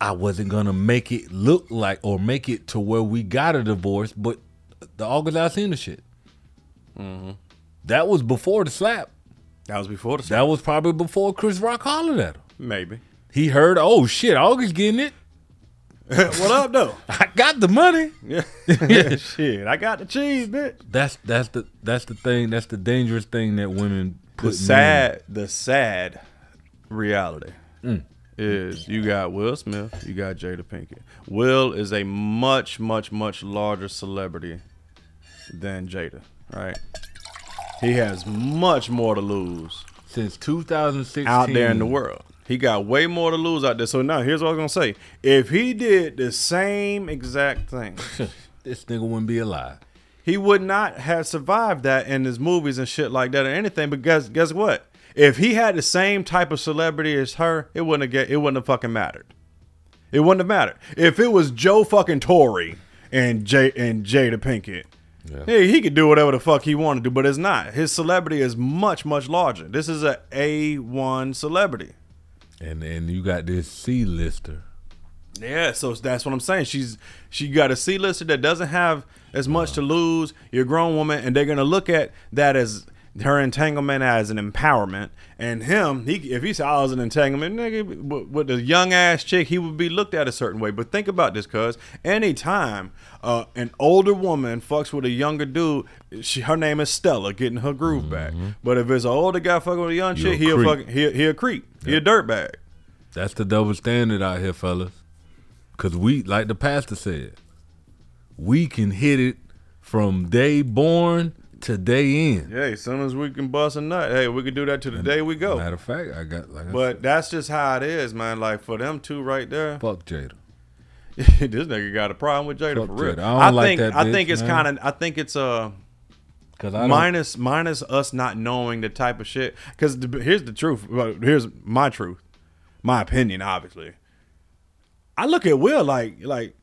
I wasn't gonna make it look like or make it to where we got a divorce, but the August Alsina shit. Mm-hmm. That was before the slap. that was before the slap. That was probably before Chris Rock hollered at him. maybe. He heard, oh shit, August getting it. <laughs> what up though? <laughs> I got the money. Yeah. yeah, <laughs> shit, I got the cheese, bitch. That's that's the that's the thing. That's the dangerous thing that women put. The sad, the sad reality mm. Is you got Will Smith, you got Jada Pinkett. Will is a much, much, much larger celebrity than Jada, right? He has much more to lose since 2016 out there in the world. He got way more to lose out there. So now here's what I was gonna say: if he did the same exact thing, <laughs> this nigga wouldn't be alive. he would not have survived that in his movies and shit like that or anything. But guess guess what? If he had the same type of celebrity as her, it wouldn't have get it wouldn't have fucking mattered. It wouldn't have mattered. If it was Joe fucking Torry and Jay and Jada Pinkett, hey, he could do whatever the fuck he wanted to do, but it's not. His celebrity is much, much larger. This is a A one celebrity. And and you got this C lister. Yeah, so that's what I'm saying. She's she got a C lister that doesn't have as much to lose. You're a grown woman, and they're gonna look at that as her entanglement as an empowerment. And him, he if he said I was an entanglement, nigga, with, with a young ass chick, he would be looked at a certain way. But think about this, cuz anytime uh, an older woman fucks with a younger dude, she her name is Stella, getting her groove back. But if it's an older guy fucking with a young Mm-hmm. A chick, he'll creep. fucking he he a creep, he a dirtbag. That's the double standard out here, fellas. Cause we, like the pastor said, we can hit it from day born to in. Yeah, as soon as we can bust a nut, hey, we can do that to the day we go. Matter of fact, I got like I But that's just how it is, man. Like for them two right there, fuck Jada. <laughs> this nigga got a problem with Jada Fuck for real. Jada. I don't like think that I bitch, think it's kind of I think it's uh Cause I minus minus us not knowing the type of shit. Because here's the truth. well, Here's my truth. My opinion, obviously. I look at Will like like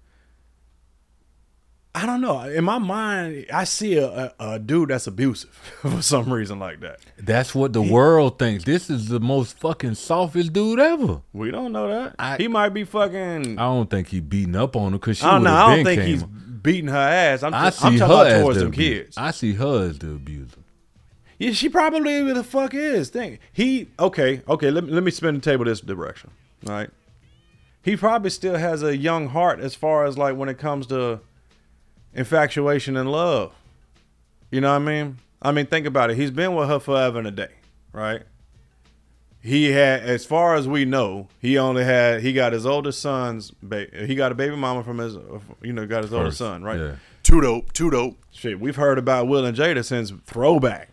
I don't know. In my mind, I see a, a, a dude that's abusive <laughs> for some reason like that. That's what the world thinks. This is the most fucking softest dude ever. We don't know that. he might be fucking. I don't think he beating up on her because she I don't would know. have I don't think he's beating her ass. I'm, I see I'm her towards the them abuser. kids. I see her as the abuser. Yeah, she probably the fuck is. Think he okay, okay, let me let me spin the table this direction. All right. He probably still has a young heart as far as like when it comes to infatuation and love. You know what I mean? I mean, think about it. He's been with her forever and a day, right? He had, as far as we know, he only had he got his oldest son's ba- he got a baby mama from his, you know, got his oldest First, son, right? yeah. Too dope, too dope. Shit, we've heard about Will and Jada since throwback.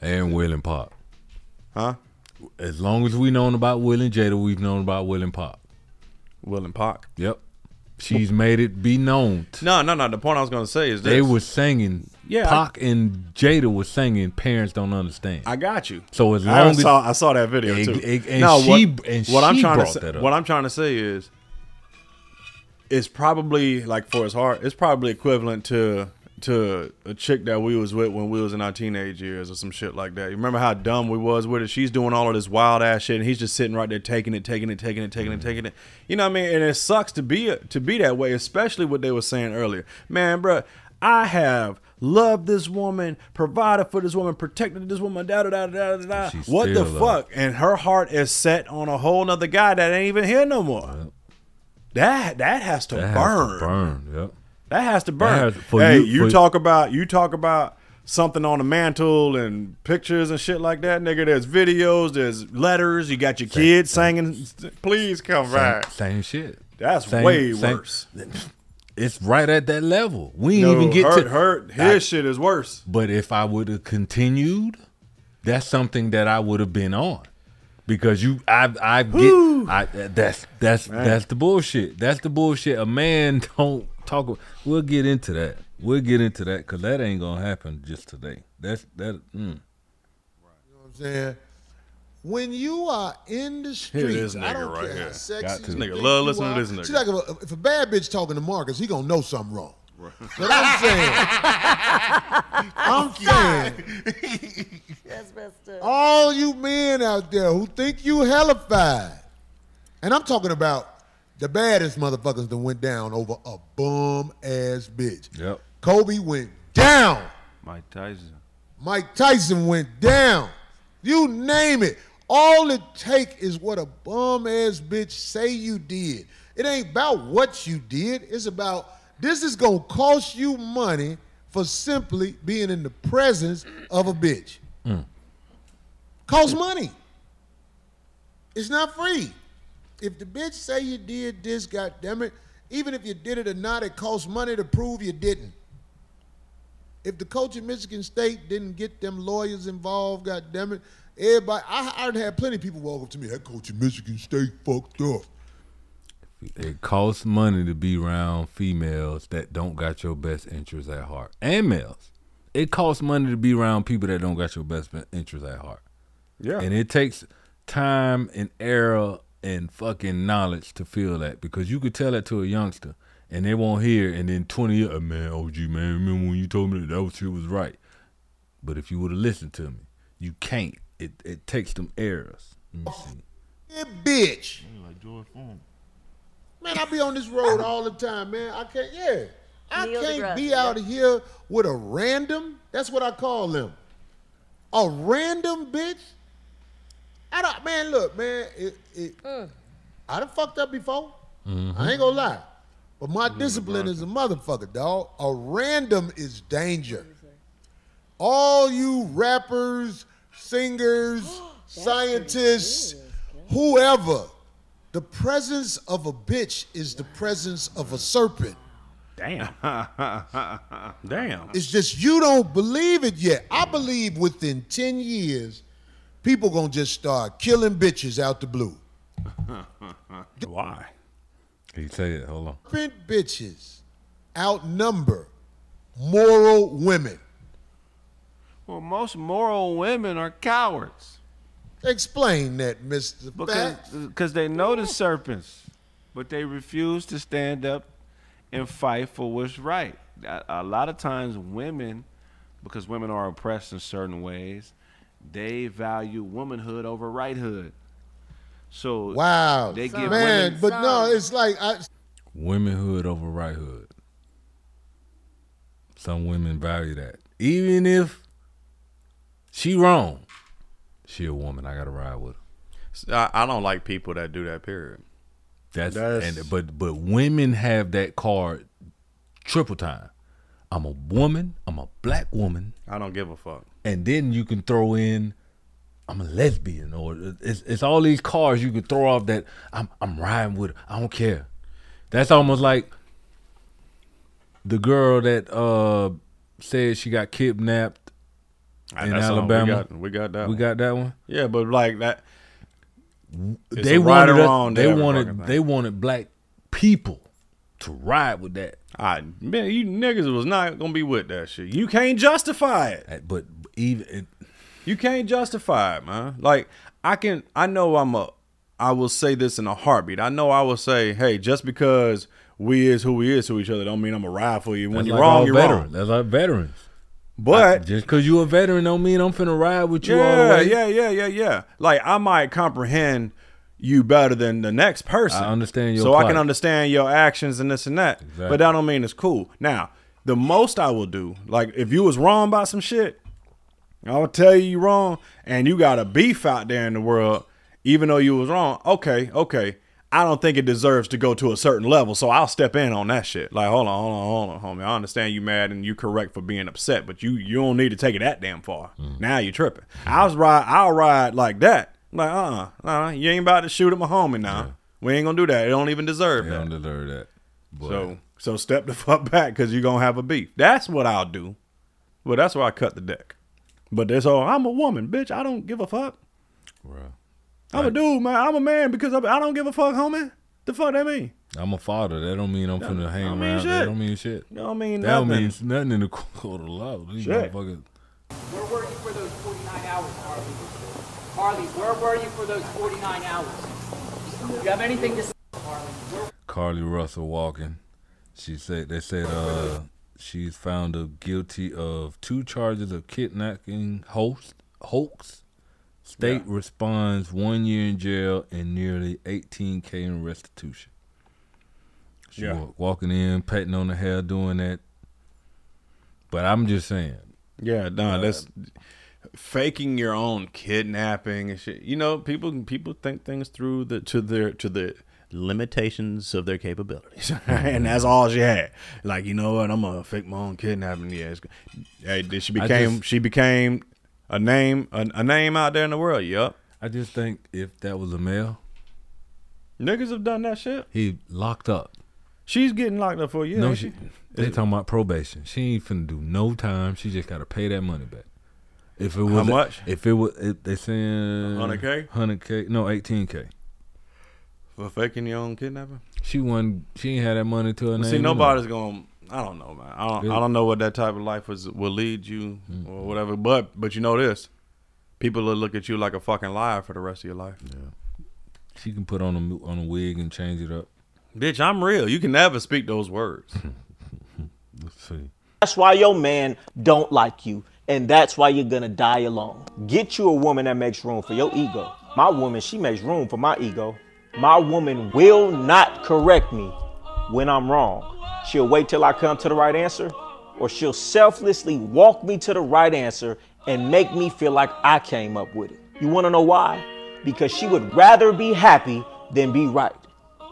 And Will and Pop. Huh? As long as we known about Will and Jada, we've known about Will and Pop. Will and Pop. Yep. She's made it be known. No, no, no. The point I was going to say is this. They were singing. Yeah, I- Pac and Jada was singing. Parents don't understand. I got you. So as I long as saw, I saw that video Egg- too. egg- and no, she what, and what I'm trying to say, what I'm trying to say is, it's probably like for his heart, it's probably equivalent to to a chick that we was with when we was in our teenage years or some shit like that. You remember how dumb we was with it? She's doing all of this wild ass shit, and he's just sitting right there taking it, taking it, taking it, taking it, taking it. You know what I mean? And it sucks to be to be that way, especially what they were saying earlier. Man, bruh, I have loved this woman, provided for this woman, protected this woman, da da da da da da. What the fuck? And her heart is set on a whole nother guy that ain't even here no more. That that has to That has burn. to burn. Yep. That has to burn. has- for hey, you- you, for- talk about you talk about something on the mantle and pictures and shit like that, nigga. There's videos, there's letters. You got your kids singing, "Please come Same, back." same shit. That's Same- way same- worse. It's right at that level. We ain't No, even get hurt, to her his I- shit is worse. But if I would have continued, that's something that I would have been on. Because you, I, I get, I, that's that's Man. that's the bullshit. That's the bullshit. A man <laughs> don't talk. We'll get into that. We'll get into that because that ain't gonna happen just today. That's that. Mm. I'm saying? When you are in the Here it streets, is, I nigga, don't right care here. how sexy Got to. Nigga love you listening to this nigga. See, like if a, if a bad bitch talking to Marcus, he gonna know something wrong. But I'm saying, <laughs> I'm saying, <laughs> all you men out there who think you hellified, and I'm talking about the baddest motherfuckers that went down over a bum ass bitch. Yep. Kobe went down. Mike Tyson. Mike Tyson went down. You name it. All it take is what a bum ass bitch say you did. It ain't about what you did. It's about this is gonna cost you money for simply being in the presence of a bitch. Mm. Cost money. It's not free. If the bitch say you did this, God damn it, even if you did it or not, it costs money to prove you didn't. If the coach at Michigan State didn't get them lawyers involved, God damn it, everybody, I, I had plenty of people walk up to me, that coach at Michigan State fucked up. It costs money to be around females that don't got your best interests at heart, and males. It costs money to be around people that don't got your best interests at heart. Yeah. and it takes time and error and fucking knowledge to feel that because you could tell that to a youngster and they won't hear. And then twenty years, "Uh, man, OG man, remember when you told me that that shit was right? But if you would have listened to me, you can't. It it takes them errors. Let me see. Yeah, bitch. Man, I be on this road all the time, man. I can't, yeah. I Neil can't deGrasse, be yeah. out here with a random, that's what I call them. A random bitch. I don't, man, look, man, it, it, mm. I done fucked up before. Mm-hmm. I ain't gonna lie. But my discipline is a motherfucker, dog. A random is danger. All you rappers, singers, <gasps> <gasps> scientists, whoever, the presence of a bitch is the presence of a serpent. Damn. <laughs> Damn. It's just you don't believe it yet. I believe within 10 years, people gonna just start killing bitches out the blue. <laughs> Why? He say it. Hold on. Serpent bitches outnumber moral women. Well, most moral women are cowards. Explain that, Mister Because because they know the serpents, but they refuse to stand up and fight for what's right. A, a lot of times, women, because women are oppressed in certain ways, they value womanhood over righthood. So Wow, they give man, women. but no, it's like I, Womanhood over righthood. Some women value that. Even if she wrong, she a woman. I gotta ride with her. I, I don't like people that do that. Period. That's, That's- and but but women have that card triple time. I'm a woman. I'm a black woman. I don't give a fuck. And then you can throw in, I'm a lesbian, or it's it's all these cars you can throw off that I'm I'm riding with. I don't care. That's almost like the girl that uh said she got kidnapped Ah, in that's. Alabama. We got, we got that. We one. got that one. Yeah, but like that. It's they a wanted wrong they wanted they wanted black people to ride with that. I man, you niggas was not gonna be with that shit. You can't justify it. But even you can't justify it, man. Like I can, I know I'm a. I will say this in a heartbeat. I know I will say, hey, just because we is who we is to each other, don't mean I'm a ride for you. When That's you're like wrong, you're veterans. wrong. That's like veterans. But just because you a veteran don't mean I'm finna ride with you all the yeah, way. yeah, yeah, yeah, yeah. Like I might comprehend you better than the next person. I understand your so I can understand your actions and this and that. Exactly. But that don't mean it's cool. Now, the most I will do, like if you was wrong about some shit, I will tell you you wrong, and you got a beef out there in the world, even though you was wrong. Okay, okay. I don't think it deserves to go to a certain level, so I'll step in on that shit. Like, hold on, hold on, hold on, homie. I understand you mad and you correct for being upset, but you you don't need to take it that damn far. Mm. Now you tripping. I was ride, I'll ride like that. Like, uh, uh-uh, uh, you ain't about to shoot at my homie now. We ain't gonna do that. It don't even deserve They that. don't deserve that. Boy. So so step the <laughs> fuck back because you're gonna have a beef. That's what I'll do. But that's why I cut the deck. But this whole I'm a woman, bitch. I don't give a fuck. I'm a dude, man. I'm a man because I, I don't give a fuck, homie. The fuck that mean? I'm a father. That don't mean I'm That finna hang don't mean around. shit. That don't mean shit. Don't mean that don't nothing. mean nothing in the <laughs> court of law. These Shit. motherfuckers. Where were you for those 49 hours, Carlee? Carlee, where were you for those 49 hours? Do you have anything to say, Carlee? Where Carlee Russell walking. She said they said uh she's found uh, guilty of two charges of kidnapping host hoax. State responds one year in jail and nearly 18k in restitution. She Yeah. wa- walking in, patting on the hair, doing that. But I'm just saying. Yeah, no, that's faking your own kidnapping and shit. You know, people people think things through the to their to the limitations of their capabilities, <laughs> and that's all she had. Like, you know what? I'm gonna fake my own kidnapping. Yeah, it's, hey, she became just- she became a name a, a name out there in the world. Yup, I just think if that was a male, niggas have done that shit. he locked up. She's getting locked up for a year. no, she, she? they talking about probation. She ain't finna do no time. She just gotta pay that money back. If it was How much? If it was, if they saying 100K? hundred k, no eighteen k. for faking your own kidnapping. She won. She ain't had that money to her Well, name. See, anyway. nobody's going. to I don't know, man. I don't. I don't know what that type of life was will lead you mm-hmm. or whatever. But but you know this, people will look at you like a fucking liar for the rest of your life. Yeah. She can put on a on a wig and change it up. Bitch, I'm real. You can never speak those words. <laughs> Let's see. That's why your man don't like you, and that's why you're gonna die alone. Get you a woman that makes room for your ego. My woman, she makes room for my ego. My woman will not correct me when I'm wrong. She'll wait till I come to the right answer, or she'll selflessly walk me to the right answer and make me feel like I came up with it. You wanna know why? Because she would rather be happy than be right.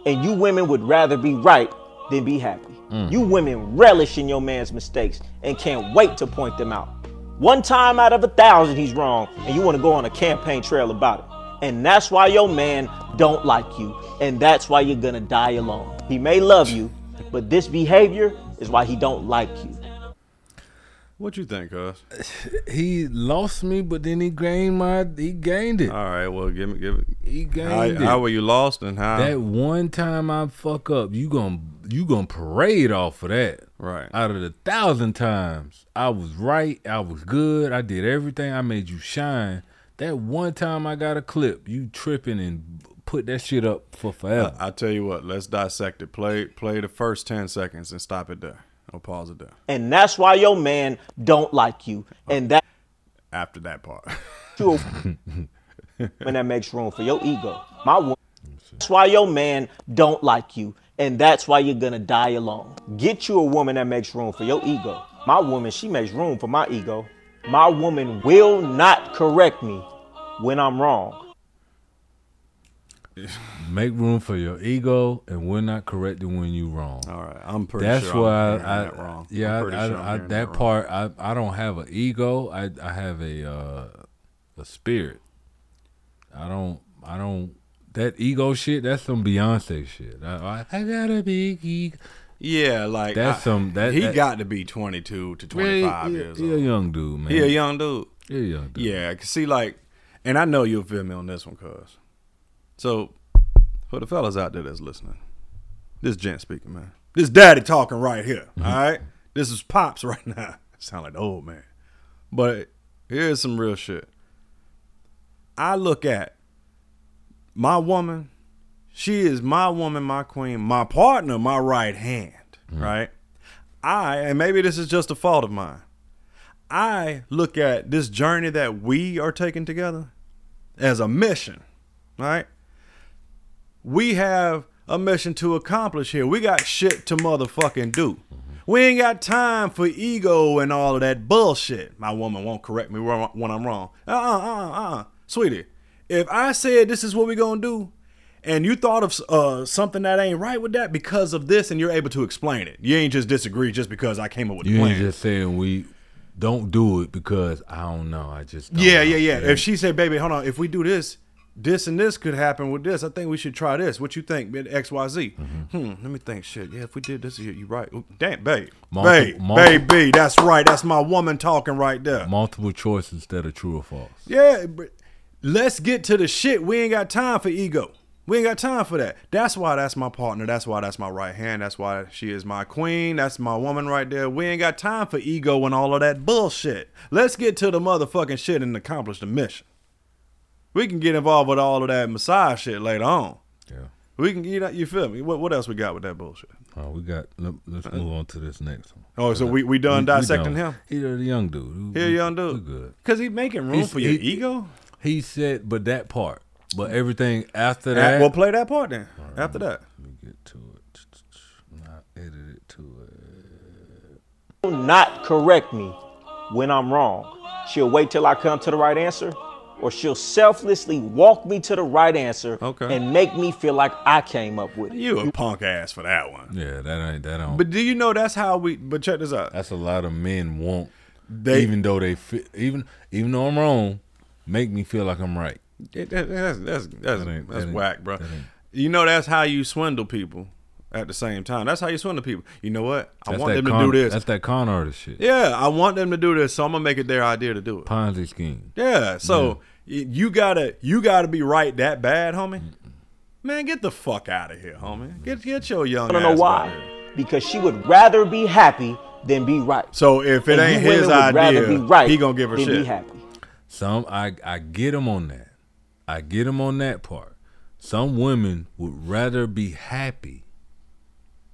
And you women would rather be right than be happy. Mm. You women relish in your man's mistakes and can't wait to point them out. One time out of a thousand he's wrong and you want to go on a campaign trail about it. And that's why your man don't like you and that's why you're going to die alone. He may love you, but this behavior is why he don't like you. What you think, Cuz? <sighs> He lost me, but then he gained my. He gained it. All right, well, give me, give it. He gained How, it. how were you lost and how? That one time I fuck up, you gonna you gonna parade off of that. Right. Out of the thousand times I was right, I was good, I did everything, I made you shine. That one time I got a clip, you tripping and put that shit up for forever. I, I tell you what, let's dissect it. Play play the first ten seconds and stop it there. Or pause it there. And that's why your man don't like you. And that After that part. <laughs> you when <laughs> that makes room for your ego. My woman. That's why your man don't like you. And that's why you're gonna die alone. Get you a woman that makes room for your ego. My woman, she makes room for my ego. My woman will not correct me when I'm wrong. <laughs> Make room for your ego, and we're not correcting when you wrong. All right, I'm pretty That's sure I'm why I, that wrong. yeah, I'm pretty I, sure I'm I, hearing that that part I, I don't have an ego. I I have a uh, a spirit. I don't I don't that ego shit. That's some Beyonce shit. I, I, I got a big ego. Yeah, like That's I- some- that- he that- got to be 22 to 25 he- years he old. a young dude, man. He a young dude. He a young dude. Yeah, 'cause see, like, and I know you'll feel me on this one, cuz. So, for the fellas out there that's listening, this gent speaking, man. This daddy talking right here, Mm-hmm. all right? This is pops right now. <laughs> Sound like the old man. But here's some real shit. I look at my woman, she is my woman, my queen, my partner, my right hand, right? I, and maybe this is just a fault of mine, I look at this journey that we are taking together as a mission, right? We have a mission to accomplish here. We got shit to motherfucking do. We ain't got time for ego and all of that bullshit. My woman won't correct me when I'm wrong. Uh uh uh uh. Sweetie, if I said this is what we gonna do, and you thought of uh, something that ain't right with that because of this, and you're able to explain it, you ain't just disagree just because I came up with the You plan. ain't just saying we don't do it because I don't know. I just don't Yeah, know. yeah, yeah. If she said, "Baby, hold on, if we do this, this and this could happen with this. I think we should try this. What you think, X, Y, Z? Mm-hmm. Hmm. Let me think. Shit. Yeah, if we did this, you you right. Ooh, Damn, babe, Multi- babe, multi- baby. That's right. That's my woman talking right there. multiple choice instead of true or false. Yeah, but let's get to the shit. We ain't got time for ego. We ain't got time for that. That's why that's my partner. That's why that's my right hand. That's why she is my queen. That's my woman right there. We ain't got time for ego and all of that bullshit. Let's get to the motherfucking shit and accomplish the mission. We can get involved with all of that massage shit later on. Yeah. We can, you know, you feel me? What, what else we got with that bullshit? Oh, we got. Let, us uh-uh. move on to this next one. Oh, so we, we done dissecting him? He a young dude. He a young dude. We good. Cause he making room He's- for your he- ego. He said, but that part, but everything after that. Well, play that part then. After that. Let me get to it. Not edit it to it. Will not correct me when I'm wrong. She'll wait till I come to the right answer, or she'll selflessly walk me to the right answer Okay. and make me feel like I came up with it. You a punk ass for that one. Yeah, that ain't that don't. But do you know that's how we? But check this out. That's a lot of men want. They- even though they fit, even even though I'm wrong, make me feel like I'm right. It- that- that's that's that's, That ain't- that's that whack, bro. that You know that's how you swindle people. At the same time, that's how you swindle people. You know what? I That's want them con, to do this. That's that con artist shit. Yeah, I want them to do this, so I'm gonna make it their idea to do it. Ponzi scheme. Yeah, so y you gotta you gotta be right that bad, homie. Man, get the fuck out of here, homie. Get get your young. I don't know why. here. Because she would rather be happy than be right. So if it And ain't his women would rather idea, be right he gonna give her than be shit. happy. Some I I get him on that. I get him on that part. Some women would rather be happy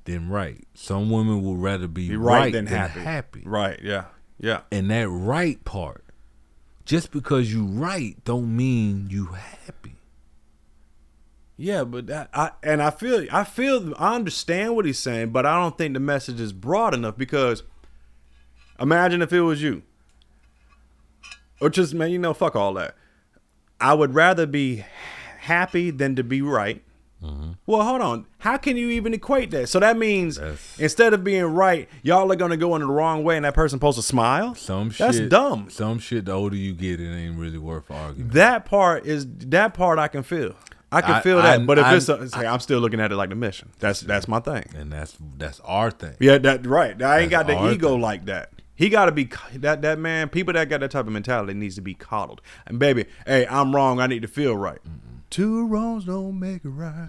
than right. Some women would rather be, Be right, right than than happy. happy. Right? Yeah. Yeah. And that right part, just because you right, don't mean you happy. Yeah, but that, I and I feel I feel I understand what he's saying, but I don't think the message is broad enough because imagine if it was you. Or just man, you know, fuck all that. I would rather be happy than to be right. Mm-hmm. Well, hold on. How can you even equate that? So that means instead of being right, y'all are gonna go in the wrong way, and that person supposed to smile. Some That's shit, dumb. Some shit. The older you get, it ain't really worth arguing. That part is that part I can feel. I can I- feel that. I- but if I- it's, a, say, I'm still looking at it like the mission. That's that's my thing. And that's that's our thing. Yeah, that right. I ain't got the ego thing. like that. He got to be that that man. People that got that type of mentality needs to be coddled. And baby, hey, I'm wrong. I need to feel right. Two wrongs don't make a right.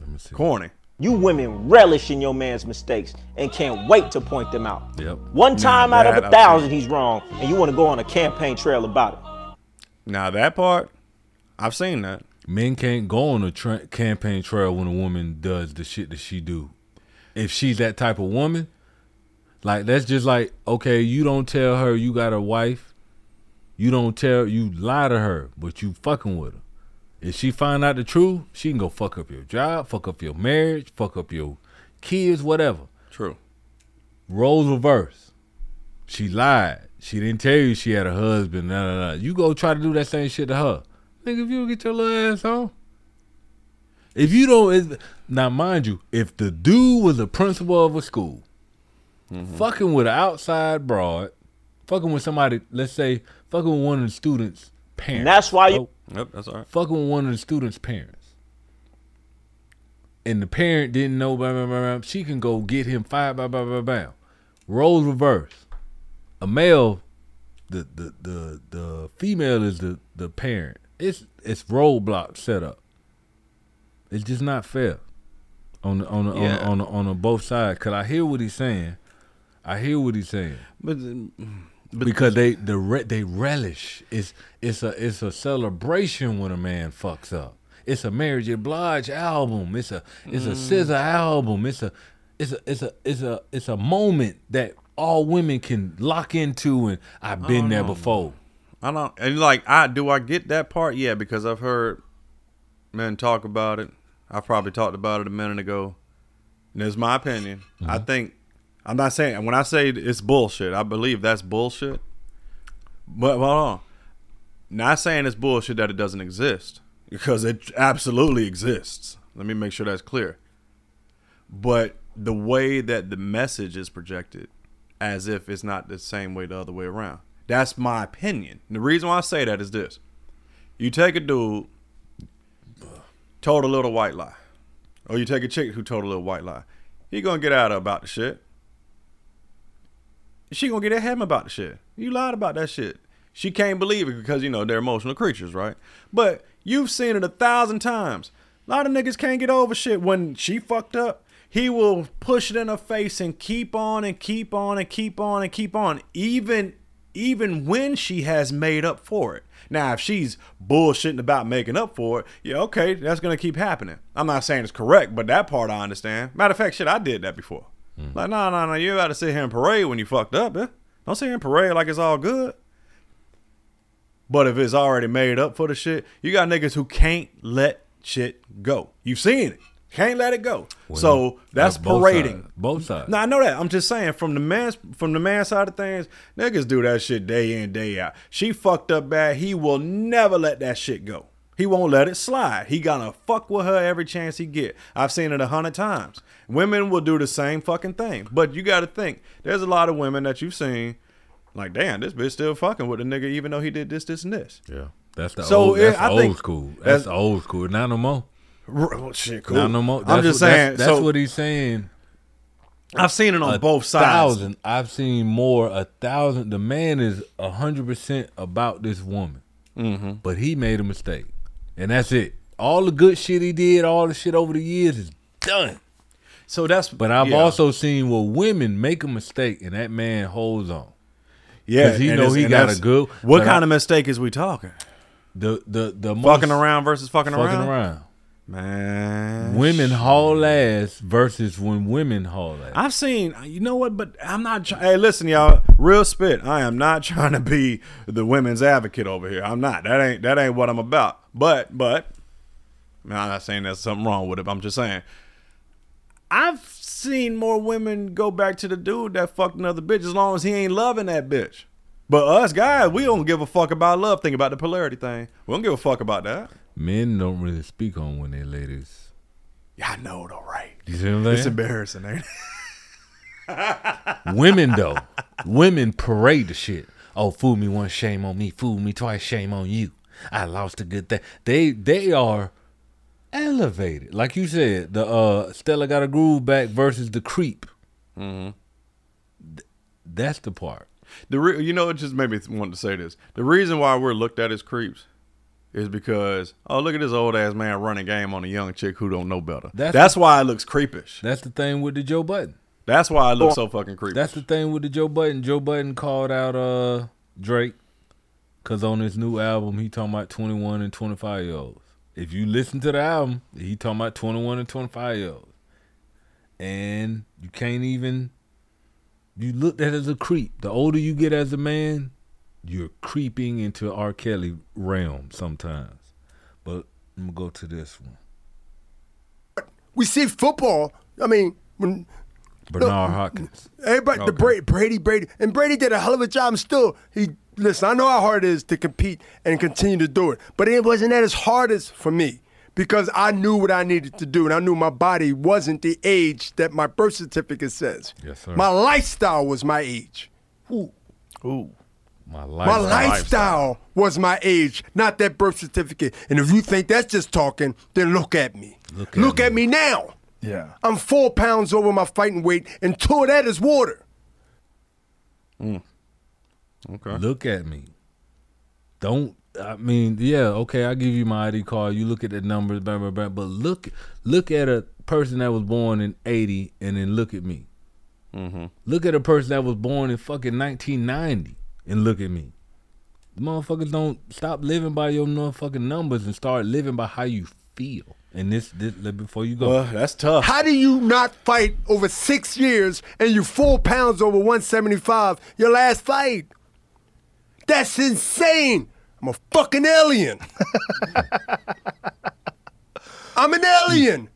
Let me see. Corny. You women relish in your man's mistakes and can't wait to point them out. Yep. One mm, time out of a thousand, he's wrong, and you want to go on a campaign trail about it. Now that part, I've seen that. Men can't go on a tra- campaign trail when a woman does the shit that she do. If she's that type of woman, like that's just like okay, you don't tell her you got a wife, you don't tell you lie to her, but you fucking with her. If she find out the truth, she can go fuck up your job, fuck up your marriage, fuck up your kids, whatever. True. Roles reverse. She lied. She didn't tell you she had a husband. Nah, nah, nah. You go try to do that same shit to her. Nigga, if you don't get your little ass on. If you don't, if, now mind you, if the dude was a principal of a school, Mm-hmm. fucking with an outside broad, fucking with somebody, let's say, fucking with one of the students' parents. And that's why you- oh. Yep, that's all right. Fucking with one of the students' parents. And the parent didn't know, blah, blah, blah, blah. she can go get him fired, blah, blah, blah, blah. Roles reverse. A male, the the the the female is the the parent. It's it's roadblock set up. It's just not fair on the on the, Yeah. on the, on the, on the both sides. Cause I hear what he's saying. I hear what he's saying. But, because they the re, they relish. It's it's a it's a celebration when a man fucks up. It's a Mary J. Blige album. It's a it's a Mm. SZA album. It's a it's a it's a it's a it's a moment that all women can lock into and I've been there know. before. I don't and like I do I get that part? Yeah, because I've heard men talk about it. I probably talked about it a minute ago. And it's my opinion. I think I'm not saying when I say it's bullshit, I believe that's bullshit. But hold on. Not saying it's bullshit that it doesn't exist. Because it absolutely exists. Let me make sure that's clear. But the way that the message is projected as if it's not the same way the other way around. That's my opinion. And the reason why I say that is this. You take a dude told a little white lie. Or you take a chick who told a little white lie. He gonna get out her about the shit. She gonna get at him about the shit. You lied about that shit. She can't believe it because you know they're emotional creatures, right? But you've seen it a thousand times. A lot of niggas can't get over shit when she fucked up. He will push it in her face and keep on and keep on and keep on and keep on, even even when she has made up for it. Now, if she's bullshitting about making up for it, yeah, okay, that's gonna keep happening. I'm not saying it's correct, but that part I understand. Matter of fact, shit, I did that before. Mm. Like, no, no, no, you got to sit here and parade when you fucked up, yeah. Don't sit here and parade like it's all good. But if it's already made up for the shit, you got niggas who can't let shit go. You've seen it. Can't let it go. Well, so that's that's both parading. sides. Both sides. No, I know that. I'm just saying from the man's from the man side of things, niggas do that shit day in, day out. She fucked up bad. He will never let that shit go. He won't let it slide. He gonna fuck with her every chance he get. I've seen it a hundred times. Women will do the same fucking thing. But you gotta think, there's a lot of women that you've seen, like, damn, this bitch still fucking with the nigga even though he did this, this, and this. Yeah. That's the So, old, that's old think school. That's, that's- the old school. Not no more. Well, shit, cool. Not no more. I'm That's just what- saying, That's, so- what he's saying. I've seen it on A both sides. Thousand. I've seen more. A thousand. The man is a hundred percent about this woman, Mhm. but he made a mistake, and that's it. All the good shit he did, all the shit over the years is done. So that's. But I've yeah. also seen where women make a mistake and that man holds on. Yeah, 'Cause he know he got a good. What kind I- of mistake is we talking? The the the Fucking most- around versus fucking, fucking around. around. Man, Women haul ass versus when women haul ass. I've seen. You know what? But I'm not. Try- hey, listen, y'all. Real spit. I am not <laughs> trying to be the women's advocate over here. I'm not. That ain't. That ain't what I'm about. But but. Man, I'm not saying there's something wrong with it. I'm just saying. I've seen more women go back to the dude that fucked another bitch as long as he ain't loving that bitch. But us guys, we don't give a fuck about love. Think about the polarity thing. We don't give a fuck about that. Men don't really speak on when they ladies. Yeah, I know though, right? You see what I'm saying? It's embarrassing, ain't it? <laughs> Women though, women parade the shit. Oh, fool me once, shame on me. Fool me twice, shame on you. I lost a good thing. They they are elevated, like you said. The uh Stella got a groove back versus the creep. Mm-hmm. That's the part. The re- you know, it just made me want to say this. The reason why we're looked at as creeps is because oh look at this old ass man running game on a young chick who don't know better. That's That's, the- why it looks creepish. That's the thing with the Joe Budden. That's why it looks so fucking creepy. That's the thing with the Joe Budden. Joe Budden called out uh Drake Cause on his new album, he talking about 21 and 25 year olds. If you listen to the album, he talking about 21 and 25 year olds. And you can't even you looked at as a creep. The older you get as a man, you're creeping into R. Kelly realm sometimes. But I'm gonna go to this one. We see football. I mean, when Bernard uh, Hopkins. Everybody, the Brady, Brady, Brady, and Brady did a hell of a job. Still, he listen. I know how hard it is to compete and continue to do it, but it wasn't that as hard as for me because I knew what I needed to do, and I knew my body wasn't the age that my birth certificate says. Yes, sir. My lifestyle was my age. Ooh. Ooh. My My lifestyle was my age, not that birth certificate. And if you think that's just talking, then look at me. Look at, me now. Yeah. I'm four pounds over my fighting weight, and two of that is water. Mm. Okay. Look at me. Don't I mean, yeah, okay, I give you my ID card. You look at the numbers, blah, blah, blah, but look look at a person that was born in 80 and then look at me. Mm-hmm. Look at a person that was born in fucking 1990 and look at me. Motherfuckers don't stop living by your motherfucking numbers and start living by how you feel. And this, this before you go. Well, that's tough. How do you not fight over six years and you're four pounds over 175 your last fight? That's insane. I'm a fucking alien. <laughs> I'm an alien.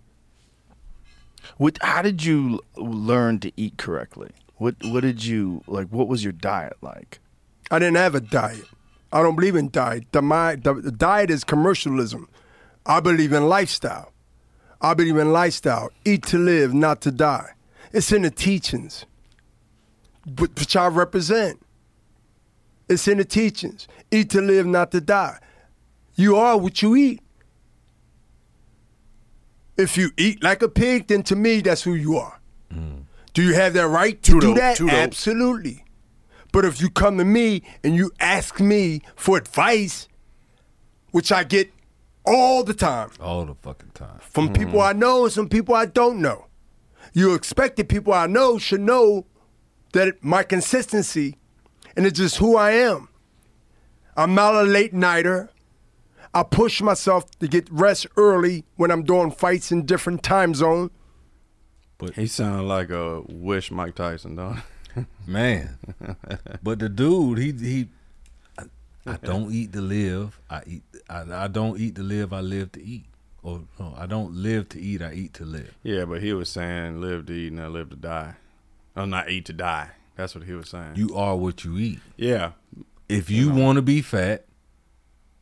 What? How did you learn to eat correctly? What? What did you like? What was your diet like? I didn't have a diet. I don't believe in diet. The, my, the, the diet is commercialism. I believe in lifestyle. I believe in lifestyle. Eat to live, not to die. It's in the teachings, wh- which I represent. It's in the teachings. Eat to live, not to die. You are what you eat. If you eat like a pig, then to me, that's who you are. Mm. Do you have that right to do that? dope. Absolutely. But if you come to me and you ask me for advice, which I get all the time All the fucking time. from mm-hmm. people I know and some people I don't know, you expect the people I know should know that my consistency and it's just who I am. I'm not a late nighter. I push myself to get rest early when I'm doing fights in different time zones. But he sounded like a wish Mike Tyson, don't <laughs> Man. but the dude, he he I, I don't eat to live. I eat I, I don't eat to live, I live to eat. Or no, I don't live to eat, I eat to live. Yeah, but he was saying live to eat, not live to die. I'm not eat to die. That's what he was saying. You are what you eat. Yeah. If you want to be fat,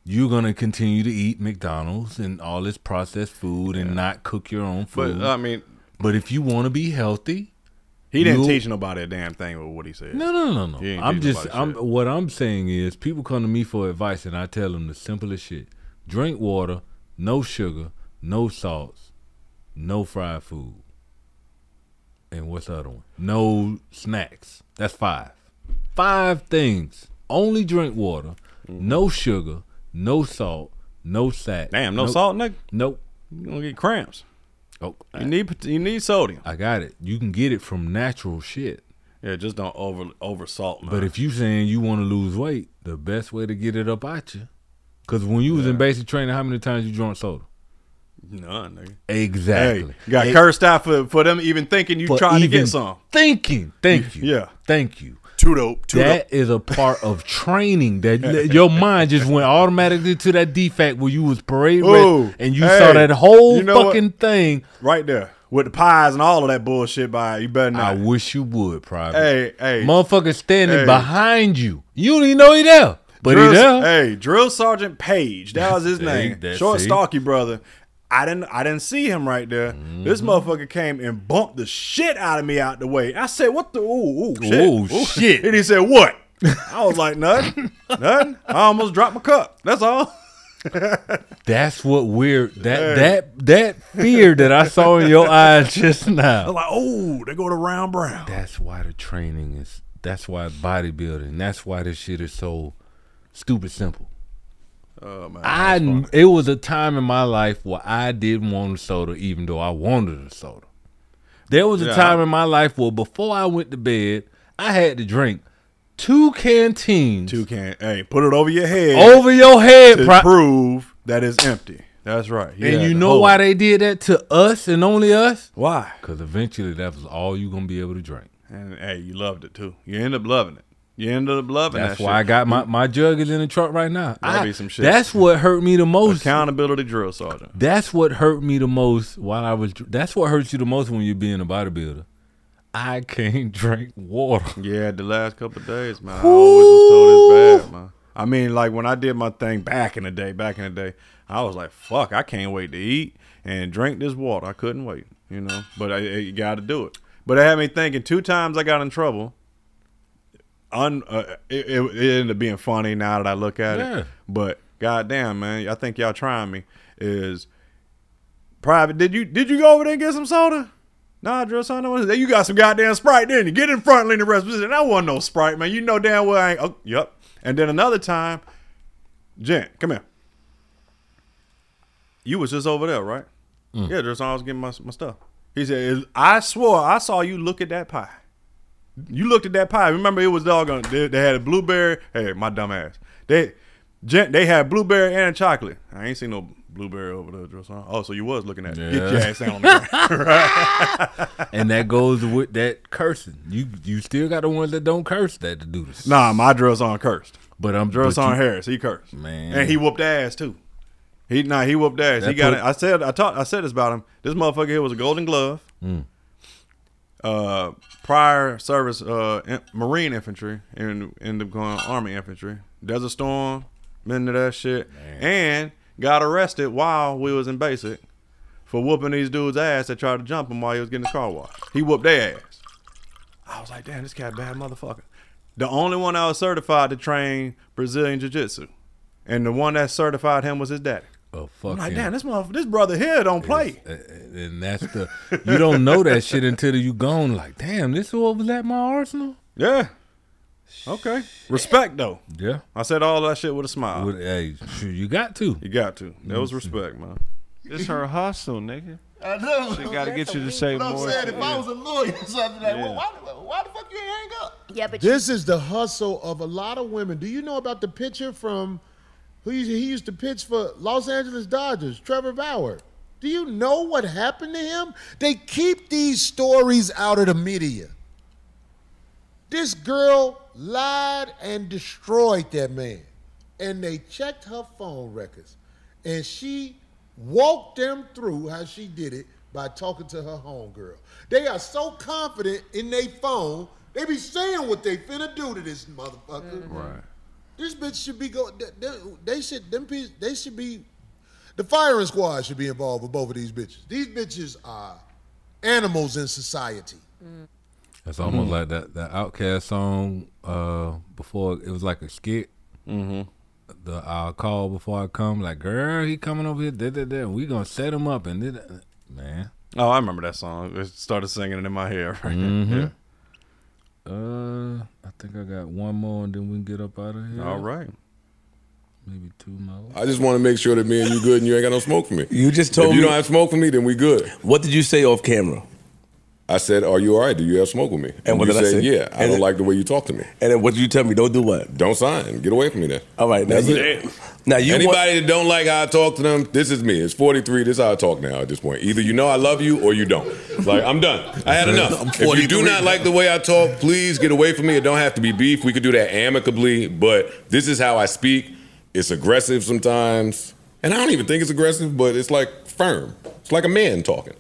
you're gonna continue to eat McDonald's and all this processed food and not cook your own But, food. I mean- but if you want to be healthy, He didn't teach nobody a damn thing with what he said. No, no, no, no. I'm just, I'm. shit. What I'm saying is, people come to me for advice, and I tell them the simplest shit: drink water, no sugar, no salts, no fried food, and what's the other one? No snacks. That's five. Five things. Only drink water, mm-hmm. no sugar, no salt, no sat. Damn, no salt, nigga? Nope. You gonna get cramps. Oh, You need you need sodium. I got it. You can get it from natural shit. Yeah, just don't over over salt, man. But if you saying you want to lose weight, the best way to get it up at you, because when you was in basic training, how many times you drank soda? None, nigga. Exactly. Hey, got Hey, cursed out for, for them even thinking you trying to get some. Thinking. Thank you. Yeah. Thank you. Too dope. Too That is a part of training that <laughs> your mind just went automatically to that defect where you was parade Ooh, and you hey, saw that whole you know what? fucking thing. Right there. With the pies and all of that bullshit by you better not. I wish you would, private. Hey, hey. Motherfucker standing Hey. behind you. You don't even know he there. But Drill, he there. Hey, Drill Sergeant Page. That was his <laughs> name. Short see? stocky brother. I didn't I didn't see him right there. This Mm-hmm. motherfucker came and bumped the shit out of me out the way. I said, what the ooh, ooh, shit. Ooh, shit. And he said, what? I was like, nothing. <laughs> nothing. I almost dropped my cup. That's all. <laughs> That's what we're that Hey. that that fear that I saw in your <laughs> eyes just now. like, oh, they go to round brown. That's why the training is. That's why bodybuilding. That's why this shit is so stupid simple. Oh man. I it was a time in my life where I didn't want a soda, even though I wanted a soda. There was a Yeah, time in my life where before I went to bed, I had to drink two canteens. Two can. Hey, put it over your head. Over your head, to pri- prove that it's empty. That's right. And you know why they did that to us and only us? Why? Because eventually that was all you gonna be able to drink. And hey, you loved it too. You end up loving it. You ended up loving That's that. why shit. I got my my jug is in the truck right now. That'd I- be some shit. That's what hurt me the most. Accountability drill sergeant. That's what hurt me the most while I was. That's what hurts you the most when you're being a bodybuilder. I can't drink water. Yeah, the last couple of days, man. I always was told it's bad, man. I mean, like when I did my thing back in the day, back in the day, I was like, "Fuck, I can't wait to eat and drink this water." I couldn't wait, you know. But I, you got to do it. But it had me thinking. Two times I got in trouble. Un, uh, it, it, it ended up being funny now that I look at Yeah. it. But goddamn, man, I think y'all trying me. Is private? Did you did you go over there and get some soda? Nah, drill son, you got some goddamn Sprite, didn't you? Get in front, lean the rest. That wasn't no Sprite, man. You know damn well I ain't. Oh, yep. And then another time, Jen, come here. You was just over there, right? Yeah, drill son, I was getting my, my stuff. He said, I swore I saw you look at that pie. You looked at that pie. Remember, it was doggone. They, they had a blueberry. Hey, my dumb ass. They, they had blueberry and chocolate. I ain't seen no blueberry over there. Oh, so you was looking at it. Get your Yeah. ass on the ground. <laughs> right? and that goes with that cursing. You you still got the ones that don't curse that to do this. Nah, my drill son cursed. But I'm son you- Harris. He cursed, Man. and he whooped ass too. He nah, he whooped ass. he That got put- it. I said I talked. I said this about him. This motherfucker here was a Golden Glove. Mm. Uh, prior service, uh, in- Marine infantry, and ended up going Army infantry. Desert Storm, been to that shit, and got arrested while we was in basic for whooping these dudes' ass that tried to jump him while he was getting his car washed. He whooped their ass. I was like, damn, this cat bad motherfucker. The only one I was certified to train Brazilian Jiu Jitsu. And the one that certified him was his daddy. Oh fuck I'm like, damn, this motherfucker, this brother here don't play. And that's the you don't know that shit until you gone. Like, damn, this is what was at my arsenal. Yeah. Okay. Respect though. Yeah. I said all that shit with a smile. With- hey, you got to. You got to. That was respect, man. It's her hustle, nigga. I know. She gotta get you to say But I'm more. saying, if I was a lawyer or something, like, Yeah. well, why, why the fuck you hang up? Yeah, but this is the hustle of a lot of women. Do you know about the picture from who he used to pitch for Los Angeles Dodgers, Trevor Bauer? Do you know what happened to him? They keep these stories out of the media. This girl lied and destroyed that man. And they checked her phone records. And she walked them through how she did it by talking to her homegirl. They are so confident in their phone, they be saying what they finna do to this motherfucker. Mm-hmm. Right. This bitch should be go. They, they, they should them. pe- They should be. The firing squad should be involved with both of these bitches. These bitches are animals in society. It's almost Mhm. like that that OutKast song uh, before it was like a skit. Mm-hmm. The I'll call before I come. Like, girl, he coming over here. Da, da, da, we gonna set him up and da, da. man. Oh, I remember that song. I started singing it in my head right Mhm. Yeah. Uh, I think I got one more, and then we can get up out of here. All right. Maybe two more. I just want to make sure that me and you good and you ain't got no smoke for me. You just told if you me- don't have smoke for me, then we good. What did you say off camera? I said, "Are you all right? Do you have smoke with me?" And what you did I said, say? "Yeah, I And don't it- like the way you talk to me." And then what did you tell me? Don't do what? Don't sign. Get away from me then. All right, now That's you, it. now you Anybody that don't like how I talk to them, this is me. It's 43. This is how I talk now at this point. Either you know I love you or you don't. Like, I'm done. I had enough. <laughs> If you do not like the way I talk, please get away from me. It don't have to be beef. We could do that amicably, but this is how I speak. It's aggressive sometimes. And I don't even think it's aggressive, but it's like firm. It's like a man talking.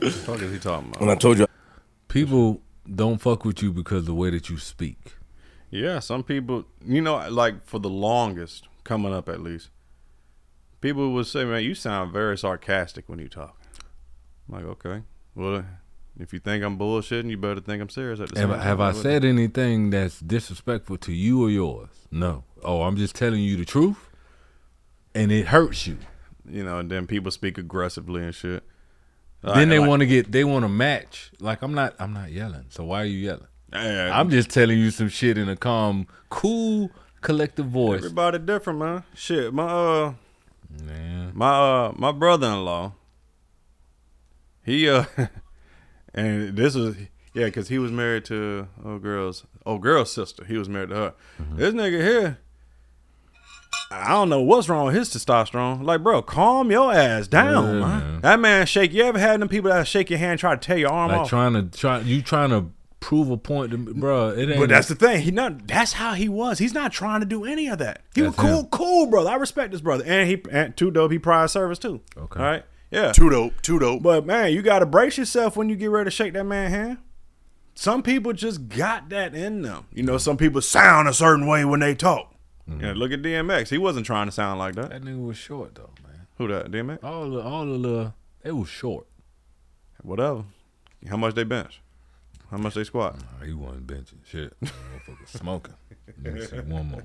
What the fuck is he talking about? When I told you, people don't fuck with you because of the way that you speak. Yeah, some people, you know, like for the longest, coming up at least, people would say, "Man, you sound very sarcastic when you talk." I'm like, okay, well, if you think I'm bullshitting, you better think I'm serious at the Have, same I- have time. I said anything that's disrespectful to you or yours? No. Oh, I'm just telling you the truth, and it hurts you. You know, and then people speak aggressively and shit. Then they Like- want to get they want to match. Like I'm not I'm not yelling. So why are you yelling? I'm just telling you some shit in a calm, cool, collective voice. Everybody different, man. Shit, my uh, Man. my uh, my brother-in-law. He uh, <laughs> and this was Yeah, because he was married to old girl's old girl's sister. He was married to her. Mm-hmm. This nigga here, I don't know what's wrong with his testosterone. Like, bro, calm your ass down, Yeah, man. man. That man shake. You ever had them people that shake your hand, try to tear your arm Like off? trying to try you trying to prove a point to me, bro. It ain't. But that's the thing. He not. That's how he was. He's not trying to do any of that. He was cool, him. cool, brother. I respect this brother, and he and too dope. He prior service too. Okay. All right. Yeah. Too dope. Too dope. But man, you got to brace yourself when you get ready to shake that man hand. Some people just got that in them. You know, some people sound a certain way when they talk. Yeah, look at DMX. He wasn't trying to sound like that. That nigga was short though, man. Who that? DMX? All the all the little it was short. Whatever. How much they bench? How much they squat? Nah, he wasn't benching shit. Motherfucker smoking. Let me see one more.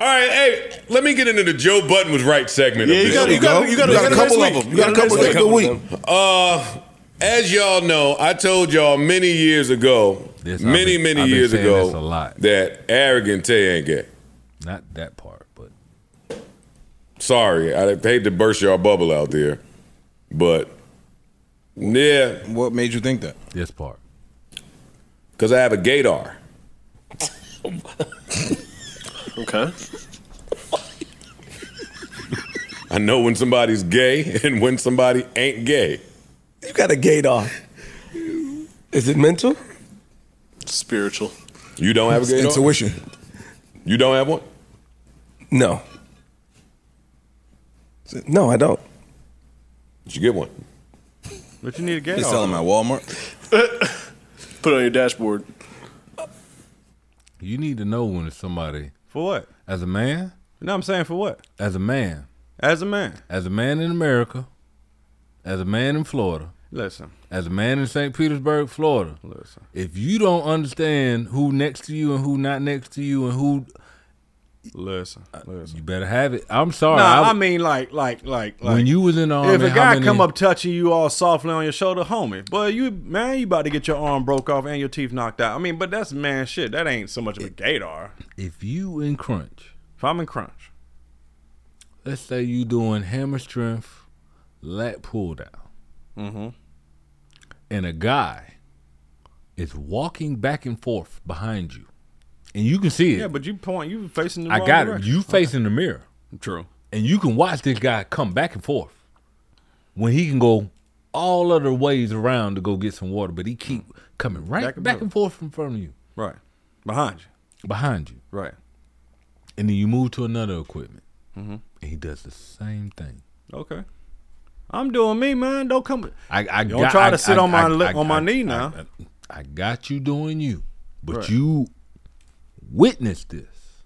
All right, hey, let me get into the Joe Budden was right segment. Yeah, of you this. got- you got- you got- you got a couple of them. You got a couple of good week. Uh, as y'all know, I told y'all many years ago, This many been- many I've years saying ago, this a lot. that arrogant Tay ain't gay. Not that part, but Sorry, I hate to burst y'all bubble out there, but yeah. What made you think that? This part. Because I have a gaydar. <laughs> Okay. I know when somebody's gay and when somebody ain't gay. You got a gaydar. Is it mental? Spiritual. You don't have a gaydar? Intuition. You don't have one? No. No, I don't. Did you get one? But you need a They gaydar. sell them at Walmart. <coughs> Put it on your dashboard. you need to know when it's somebody For what? as a man. You know I'm saying? For what? As a man. As a man. As a man in America. As a man in Florida. Listen. As a man in St. Petersburg, Florida. Listen. If you don't understand who next to you and who not next to you and who Listen. you better have it. I'm sorry. Nah, I- I, mean like like like like When you was in the army, if a guy many- come up touching you all softly on your shoulder, homie, boy, you man, you about to get your arm broke off and your teeth knocked out. I mean, but that's man shit. That ain't so much of a gaydar. if you in crunch, If I'm in crunch, let's say you doing hammer strength, lat pull down, mm-hmm. and a guy is walking back and forth behind you, and you can see it. yeah, but you point, you facing the mirror. I got it. You facing the mirror. True. And you can watch this guy come back and forth when he can go all other ways around to go get some water, but he keep coming right Back back and and, forth in front of you, Right. Behind you. behind you, Right. and then you move to another equipment, Mhm. and he does the same thing. Okay. I'm doing me, man. Don't come. I, I Don't got- try I- to sit I- on my I- li- I- on my knee now. I, I got you doing you, but Right. you witnessed this,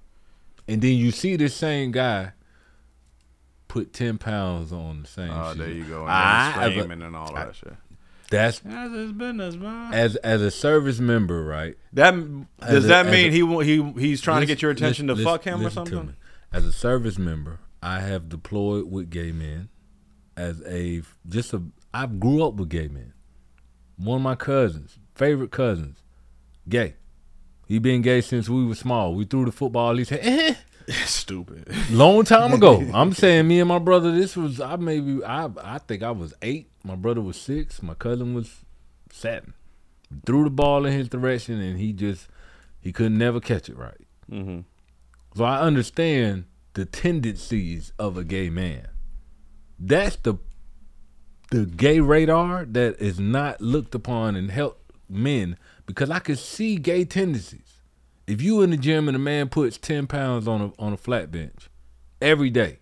and then you see this same guy put ten pounds on the same. Oh, shit. there you go. And I- then as a- and all that shit. That's That's his business, man. as as a service member, right? That does a- that mean a- he he he's trying to get your attention to fuck him or something? As a service member, I have deployed with gay men. As a just a, I grew up with gay men. One of my cousins, favorite cousins, gay. He been gay since we were small. We threw the football. He said, eh. <laughs> Stupid. Long time ago. <laughs> I'm saying me and my brother. This was I maybe I I think I was eight. My brother was six. My cousin was seven. Threw the ball in his direction and he just he could never catch it right. Mhm. So I understand the tendencies of a gay man. That's the the gay radar that is not looked upon and help men because I can see gay tendencies. If you in the gym and a man puts ten pounds on a on a flat bench every day,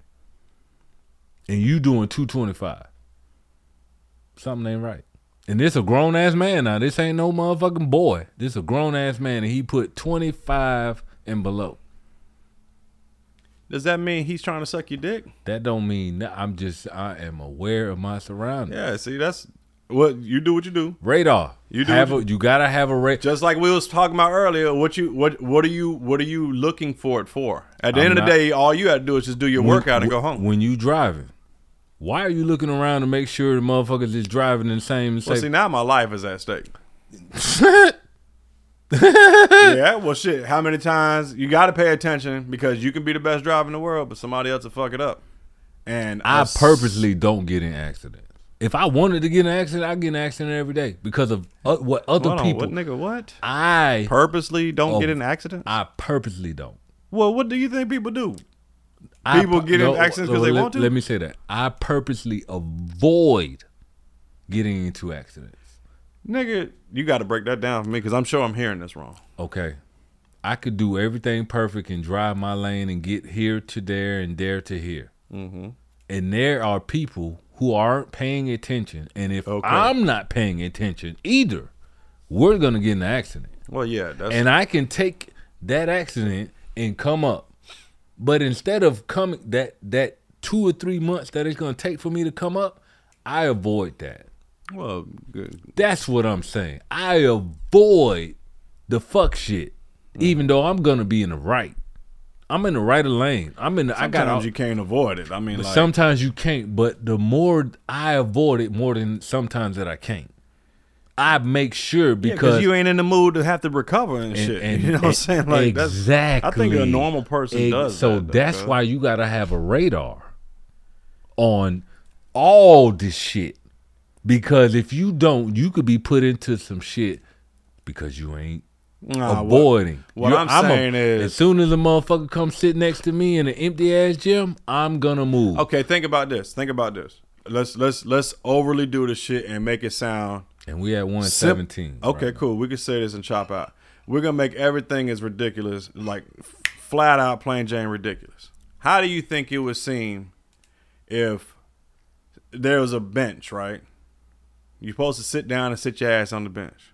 and you doing two twenty five, something ain't right. And this a grown ass man now. This ain't no motherfucking boy. This a grown ass man, and he put twenty five and below. Does that mean he's trying to suck your dick? That don't mean I'm just I am aware of my surroundings. Yeah. See, that's what you do. What you do. Radar. You do. have what a, you gotta have a radar. Just like we was talking about earlier. What you what what are you what are you looking for it for? At the I'm end of not- the day, all you got to do is just do your workout and go home. When you driving, why are you looking around to make sure the motherfuckers is driving in the same? Well, see, now my life is at stake. <laughs> yeah, well, shit. How many times you got to pay attention because you can be the best driver in the world, but somebody else will fuck it up. And I s- purposely don't get in accidents. If I wanted to get an accident, I get an accident every day because of uh, what other Hold on, people. what nigga? What? I Purposely don't get Oh, in accidents. I purposely don't. Well, what do you think people do? I People pu- get in no, accidents no, because they let- want to. Let me say that I purposely avoid getting into accidents. Nigga, you got to break that down for me because I'm sure I'm hearing this wrong. Okay, I could do everything perfect and drive my lane and get here to there and there to here. Mm-hmm. And there are people who aren't paying attention, and if I'm not paying attention either, we're gonna get in an accident. Well, yeah, that's and I can take that accident and come up. But instead of coming that that two or three months that it's gonna take for me to come up, I avoid that. well, good. That's what I'm saying. I avoid the fuck shit, Mm. even though I'm gonna be in the right. I'm in the right of lane. I'm in. The, I got. Sometimes you can't avoid it. I mean, like, sometimes you can't. But the more I avoid it, more than sometimes that I can't. I make sure because because you ain't in the mood to have to recover and, shit. <laughs> you know what I'm saying? Like that's exactly. I think a normal person Ex- does. So that, that's cuz. why you got to have a radar on all this shit. Because if you don't, you could be put into some shit because you ain't Nah, avoiding. what You- I'm a- saying is- as soon as a motherfucker comes sit next to me in an empty ass gym, I'm gonna move. Okay, think about this. Think about this. Let's let's let's overly do the shit and make it sound. And we at 117 Okay, cool. We can say this and chop out. We're gonna make everything as ridiculous, like flat out plain Jane ridiculous. How do you think it would seem if there was a bench, right? You're supposed to sit down and sit your ass on the bench.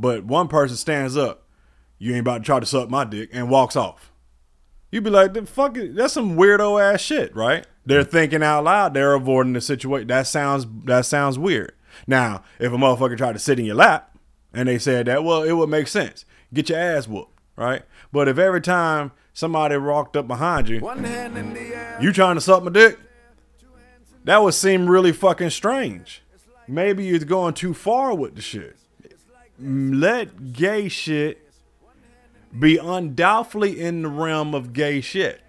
But one person stands up, you ain't about to try to suck my dick, and walks off. You'd be like, the fuck it, that's some weirdo ass shit, right? They're thinking out loud, they're avoiding the situation. That sounds that sounds weird. Now, if a motherfucker tried to sit in your lap and they said that, well, it would make sense. Get your ass whooped, right? But if every time somebody walked up behind you, you trying to suck my dick, that would seem really fucking strange. Maybe you're going too far with the shit. Let gay shit be undoubtedly in the realm of gay shit.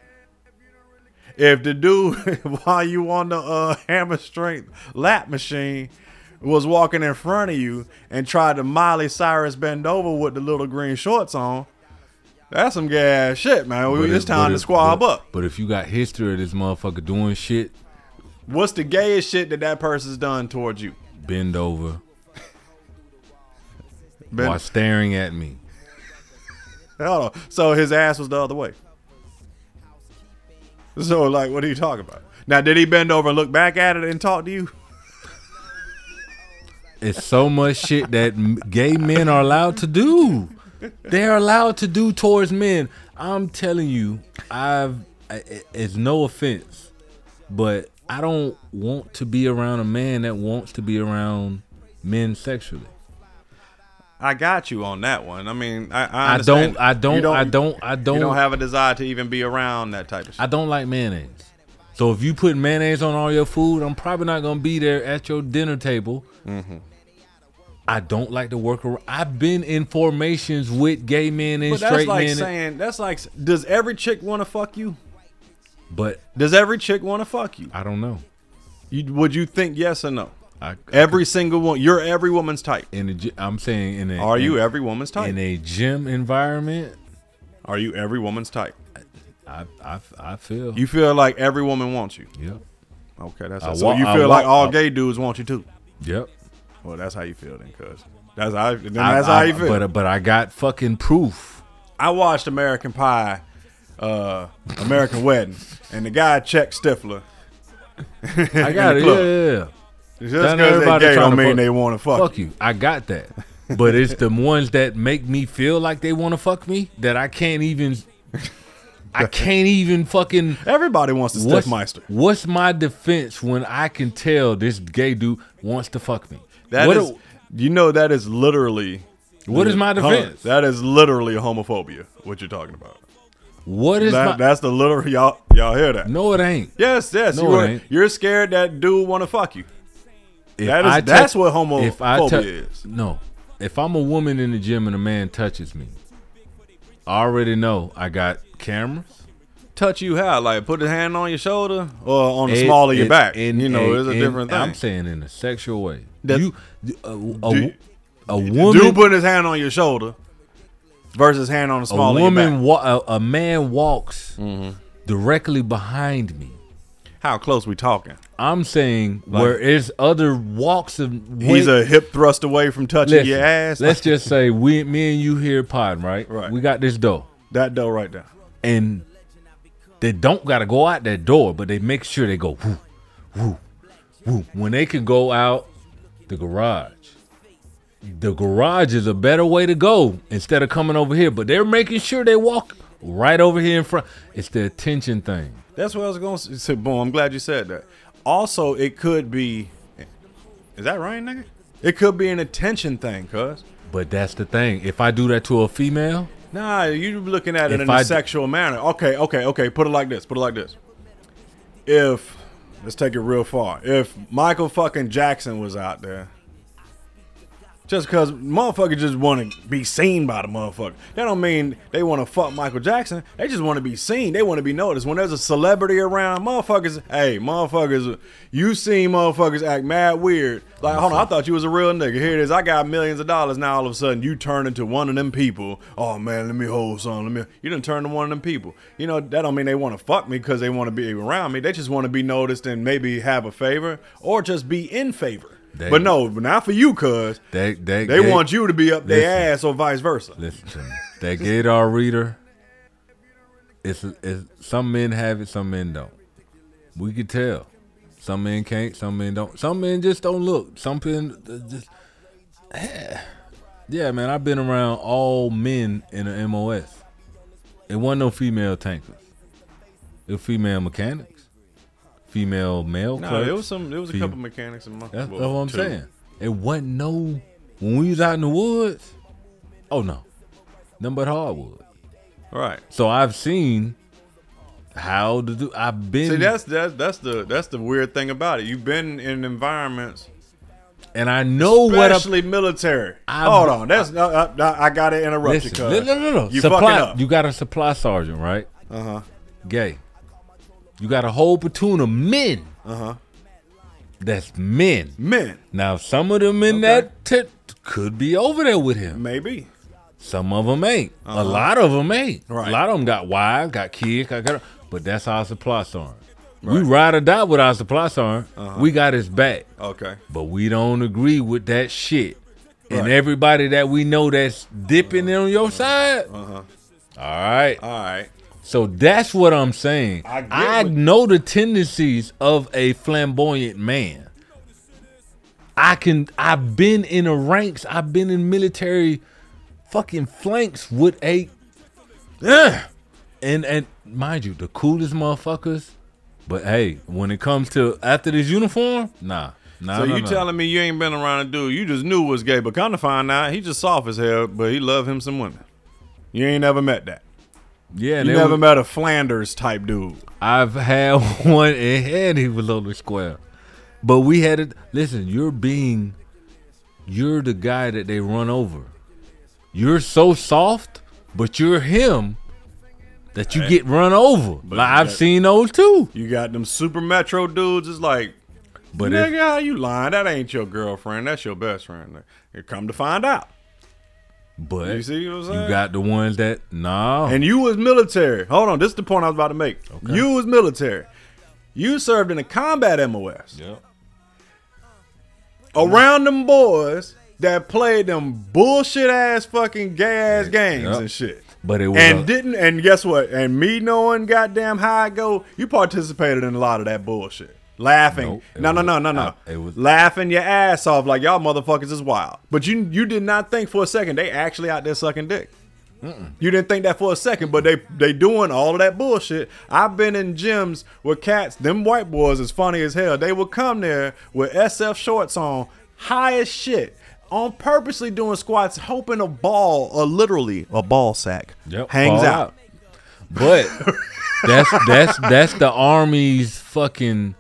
If the dude, <laughs> while you on the uh, hammer strength lat machine, was walking in front of you and tried to Miley Cyrus bend over with the little green shorts on, that's some gay ass shit, man. But it's if- time to if- squab but- up. But if you got history of this motherfucker doing shit, What's the gayest shit that that person's done towards you? bend over Bend- while staring at me. Hold on. So his ass was the other way. So like, what are you talking about? Now, did he bend over and look back at it and talk to you? It's so much shit that gay men are allowed to do. They're allowed to do towards men. I'm telling you, I've it's no offense, but I don't want to be around a man that wants to be around men sexually. I got you on that one. I mean, I, I, I don't- I don't- You I don't- I don't- don't have a desire to even be around that type of shit. I don't like mayonnaise. So if you put mayonnaise on all your food, I'm probably not gonna be there at your dinner table. Mm-hmm. I don't like to work around. I've been in formations with gay men and But that's straight like men, saying that's like, does every chick want to fuck you? but Does every chick want to fuck you? I don't know. You would you think yes or no? I, every single one. You're every woman's type. in gy- I'm saying in a Are you every woman's type? in a gym environment? Are you every woman's type? I I, I feel You feel like every woman wants you. Yep. Okay, that's I so you feel like all gay dudes want you too. Yep. Well, that's how you feel then, cuz. That's how. I- that's I- how you feel. But but I got fucking proof. I watched American Pie, uh, American Wedding, and the guy checked Stifler. I got <laughs> it. Yeah, yeah, yeah. Just because they everybody gay don't mean fuck- they want to fuck. Fuck you. I got that. But it's the ones that make me feel like they want to fuck me that I can't even. I can't even fucking. Everybody wants to what's, Stifmeister. what's my defense when I can tell this gay dude wants to fuck me? That What is- a- you know, that is literally. What is my defense? That is literally homophobia. What you're talking about? What is that, my? That's the literal y'all. Y'all hear that? No, it ain't. Yes, yes. No, you are, ain't. You're scared that dude want to fuck you. That is- I that's what homophobia if I tou- is. No, if I'm a woman in the gym and a man touches me, I already know I got cameras, Touch you how? Like put his hand on your shoulder or on the It- small of your it- back? and- you know, it's a different thing. I'm saying in a sexual way. That- you, a, a, Do- a woman, Dude putting his hand on your shoulder versus hand on the a small of your woman, back. wa- a, a man walks Mm-hmm. directly behind me. How close we talking? I'm saying Like- where there's other walks of. He's a hip thrust away from touching Listen, your ass. Let's just <laughs> say we, me and you here pod, right? Right. We got this door, that dough right there. and they don't got to go out that door, but they make sure they go whoo, whoo, whoo. When they can go out the garage, the garage is a better way to go instead of coming over here. But they're making sure they walk right over here in front. It's the attention thing. That's what I was going to say. Boom. I'm glad you said that. Also, it could be. Is that right, nigga? It could be an attention thing, cuz. But that's the thing. If I do that to a female, Nah, you're looking at it in I a d- sexual manner. Okay, okay, okay. Put it like this. Put it like this. If let's take it real far. If Michael fucking Jackson was out there, just because motherfuckers just want to be seen by the motherfucker, that don't mean they want to fuck Michael Jackson. They just want to be seen. They want to be noticed. When there's a celebrity around, motherfuckers, hey, motherfuckers, you seen motherfuckers act mad weird. Like, hold on, I thought you was a real nigga. Here it is. I got millions of dollars. Now all of a sudden you turn into one of them people. Oh man, let me hold some. Let me. You didn't turn to one of them people. You know that don't mean they want to fuck me because they want to be around me. They just want to be noticed and maybe have a favor or just be in favor. They- but no, not for you, cuz they they they they- want you to be up their ass or vice versa. Listen to me. That Gator reader, it's, it's some men have it, some men don't. We could tell. Some men can't, some men don't. Some men just don't look. Some men uh, just. Yeah, man, I've been around all men in the MOS. It wasn't no female tankers. It was female mechanics, female male No, clerks. there was some. There was a couple mechanics in my. That's, well, that's what I'm two. saying. It wasn't no when we was out in the woods. Oh no, nothing but hardwood. Right. So I've seen how to do. I've been. See, that's that's that's the that's the weird thing about it. You've been in environments, and I know what. I'm, especially military. I've- Hold on, that's uh, uh, I got to interrupt you. listen, cuz. no, no, no, no. You supply. You got a supply sergeant, right? Uh huh. Gay. You got a whole platoon of men. Uh huh. That's men. Men. Now some of them in that tent could be over there with him. Maybe. Some of them ain't. A Uh-huh. lot of them ain't. Right. A lot of them got wives, got kids, got, got but that's our supply sergeant. We ride or die with our supply sergeant. Uh-huh. We got his back. Okay. But we don't agree with that shit. Right. And everybody that we know that's dipping on your side. Uh huh. All right. All right. So that's what I'm saying. I I know the tendencies of a flamboyant man. I can I've been in the ranks, I've been in military fucking flanks with a Ugh. and and mind you, the coolest motherfuckers. But hey, when it comes to after this uniform, nah. Nah, so nah, you nah. telling me you ain't been around a dude you just knew was gay, but come to find out he just soft as hell, but he love him some women. You ain't never met that. Yeah, you never was- met a Flanders type dude. I've had <laughs> one and he was on the square. But we had it listen, you're being you're the guy that they run over. You're so soft, but you're him that you Hey. get run over. But Like I've got- seen those too. You got them super metro dudes. It's like, But nigga, if- how you lying? That ain't your girlfriend. That's your best friend. Come to find out. But You see what I'm saying? you got the ones that nah. And you was military. Hold on, this is the point I was about to make. You was military. You served in a combat MOS. Yep. Around them boys that played them bullshit ass fucking gay ass games Yep. and shit. But it was And a- didn't and guess what? And me knowing goddamn how I go, you participated in a lot of that bullshit. Laughing. Nope, no, no, no, no, no. it was- laughing your ass off like y'all motherfuckers is wild. But you you did not think for a second they actually out there sucking dick. You didn't think that for a second, but they they doing all of that bullshit. I've been in gyms with cats, them white boys is funny as hell. They would come there with SF shorts on, high as shit, on purposely doing squats, hoping a ball, or literally a ball sack, Yep, hangs fall out. out. But that's that's that's the <laughs> army's fucking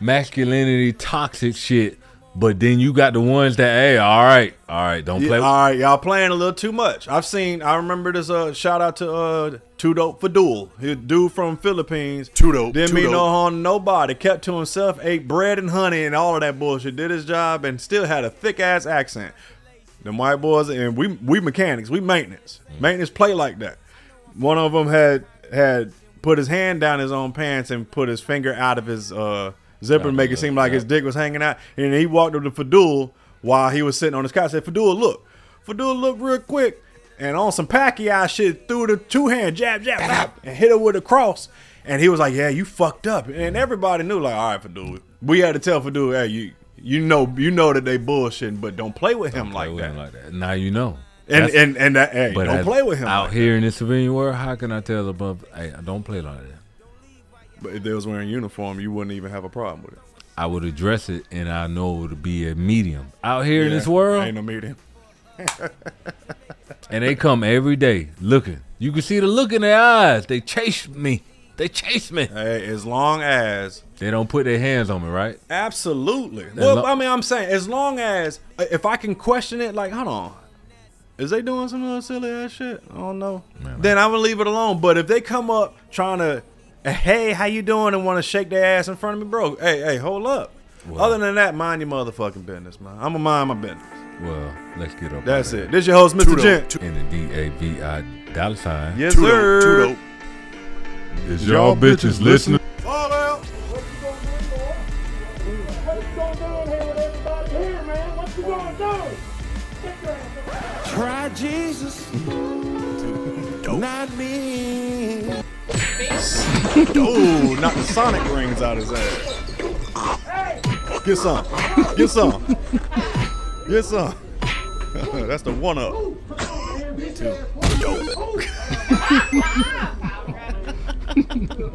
masculinity toxic shit But then you got the ones that, hey, all right, all right, don't Yeah, play. all right, y'all playing a little too much. I've seen. I remember this. Uh, shout out to uh, Too Dope Fadul. He dude from Philippines. Too dope. Didn't mean no harm to nobody. Kept to himself. Ate bread and honey and all of that bullshit. Did his job and still had a thick ass accent. The white boys and we we mechanics. We maintenance. Maintenance play like that. One of them had had put his hand down his own pants and put his finger out of his uh, zipper, make it seem like his dick was hanging out. And he walked up to Fadul while he was sitting on his couch. Said, "Fadul, look." Fadul look real quick and on some Pacquiao shit threw the two hand jab jab jab and hit her with a cross. And he was like, "Yeah, you fucked up." And everybody knew, like, "All right, Fadul." We had to tell Fadul, "Hey, you you know you know that they bullshitting, but don't play with him like with that." him like that. Now you know. And That's- and and that, hey, but don't play with him out like here in the civilian world. How can I tell above? Hey, don't play like that. But if they was wearing uniform, you wouldn't even have a problem with it. I would address it, and I know it would be a medium out here in this world. ain't no medium. <laughs> and they come every day looking. You can see the look in their eyes. They chase me. They chase me. Hey, as long as they don't put their hands on me, right? Absolutely. As Well, lo- I mean, I'm saying as long as uh, if I can question it, like, hold on, is they doing some other silly ass shit? I don't know. then I would leave it alone. But if they come up trying to, hey, how you doing, and want to shake their ass in front of me, bro, hey, hey, hold up. Other than that, mind your motherfucking business, man. I'm gonna mind my business. Well, let's get up. That's it. here. This your host, Mr. Gent. In the D A V I dollar sign. Yes, Too sir. too. Is y'all bitches listening? All out. What's going on here with everybody here, man? What's going on? Try Jesus. Not me. <laughs> oh, knock the sonic rings out his ass. Get some. Get some. Get some. <laughs> That's the one up. Two. <laughs>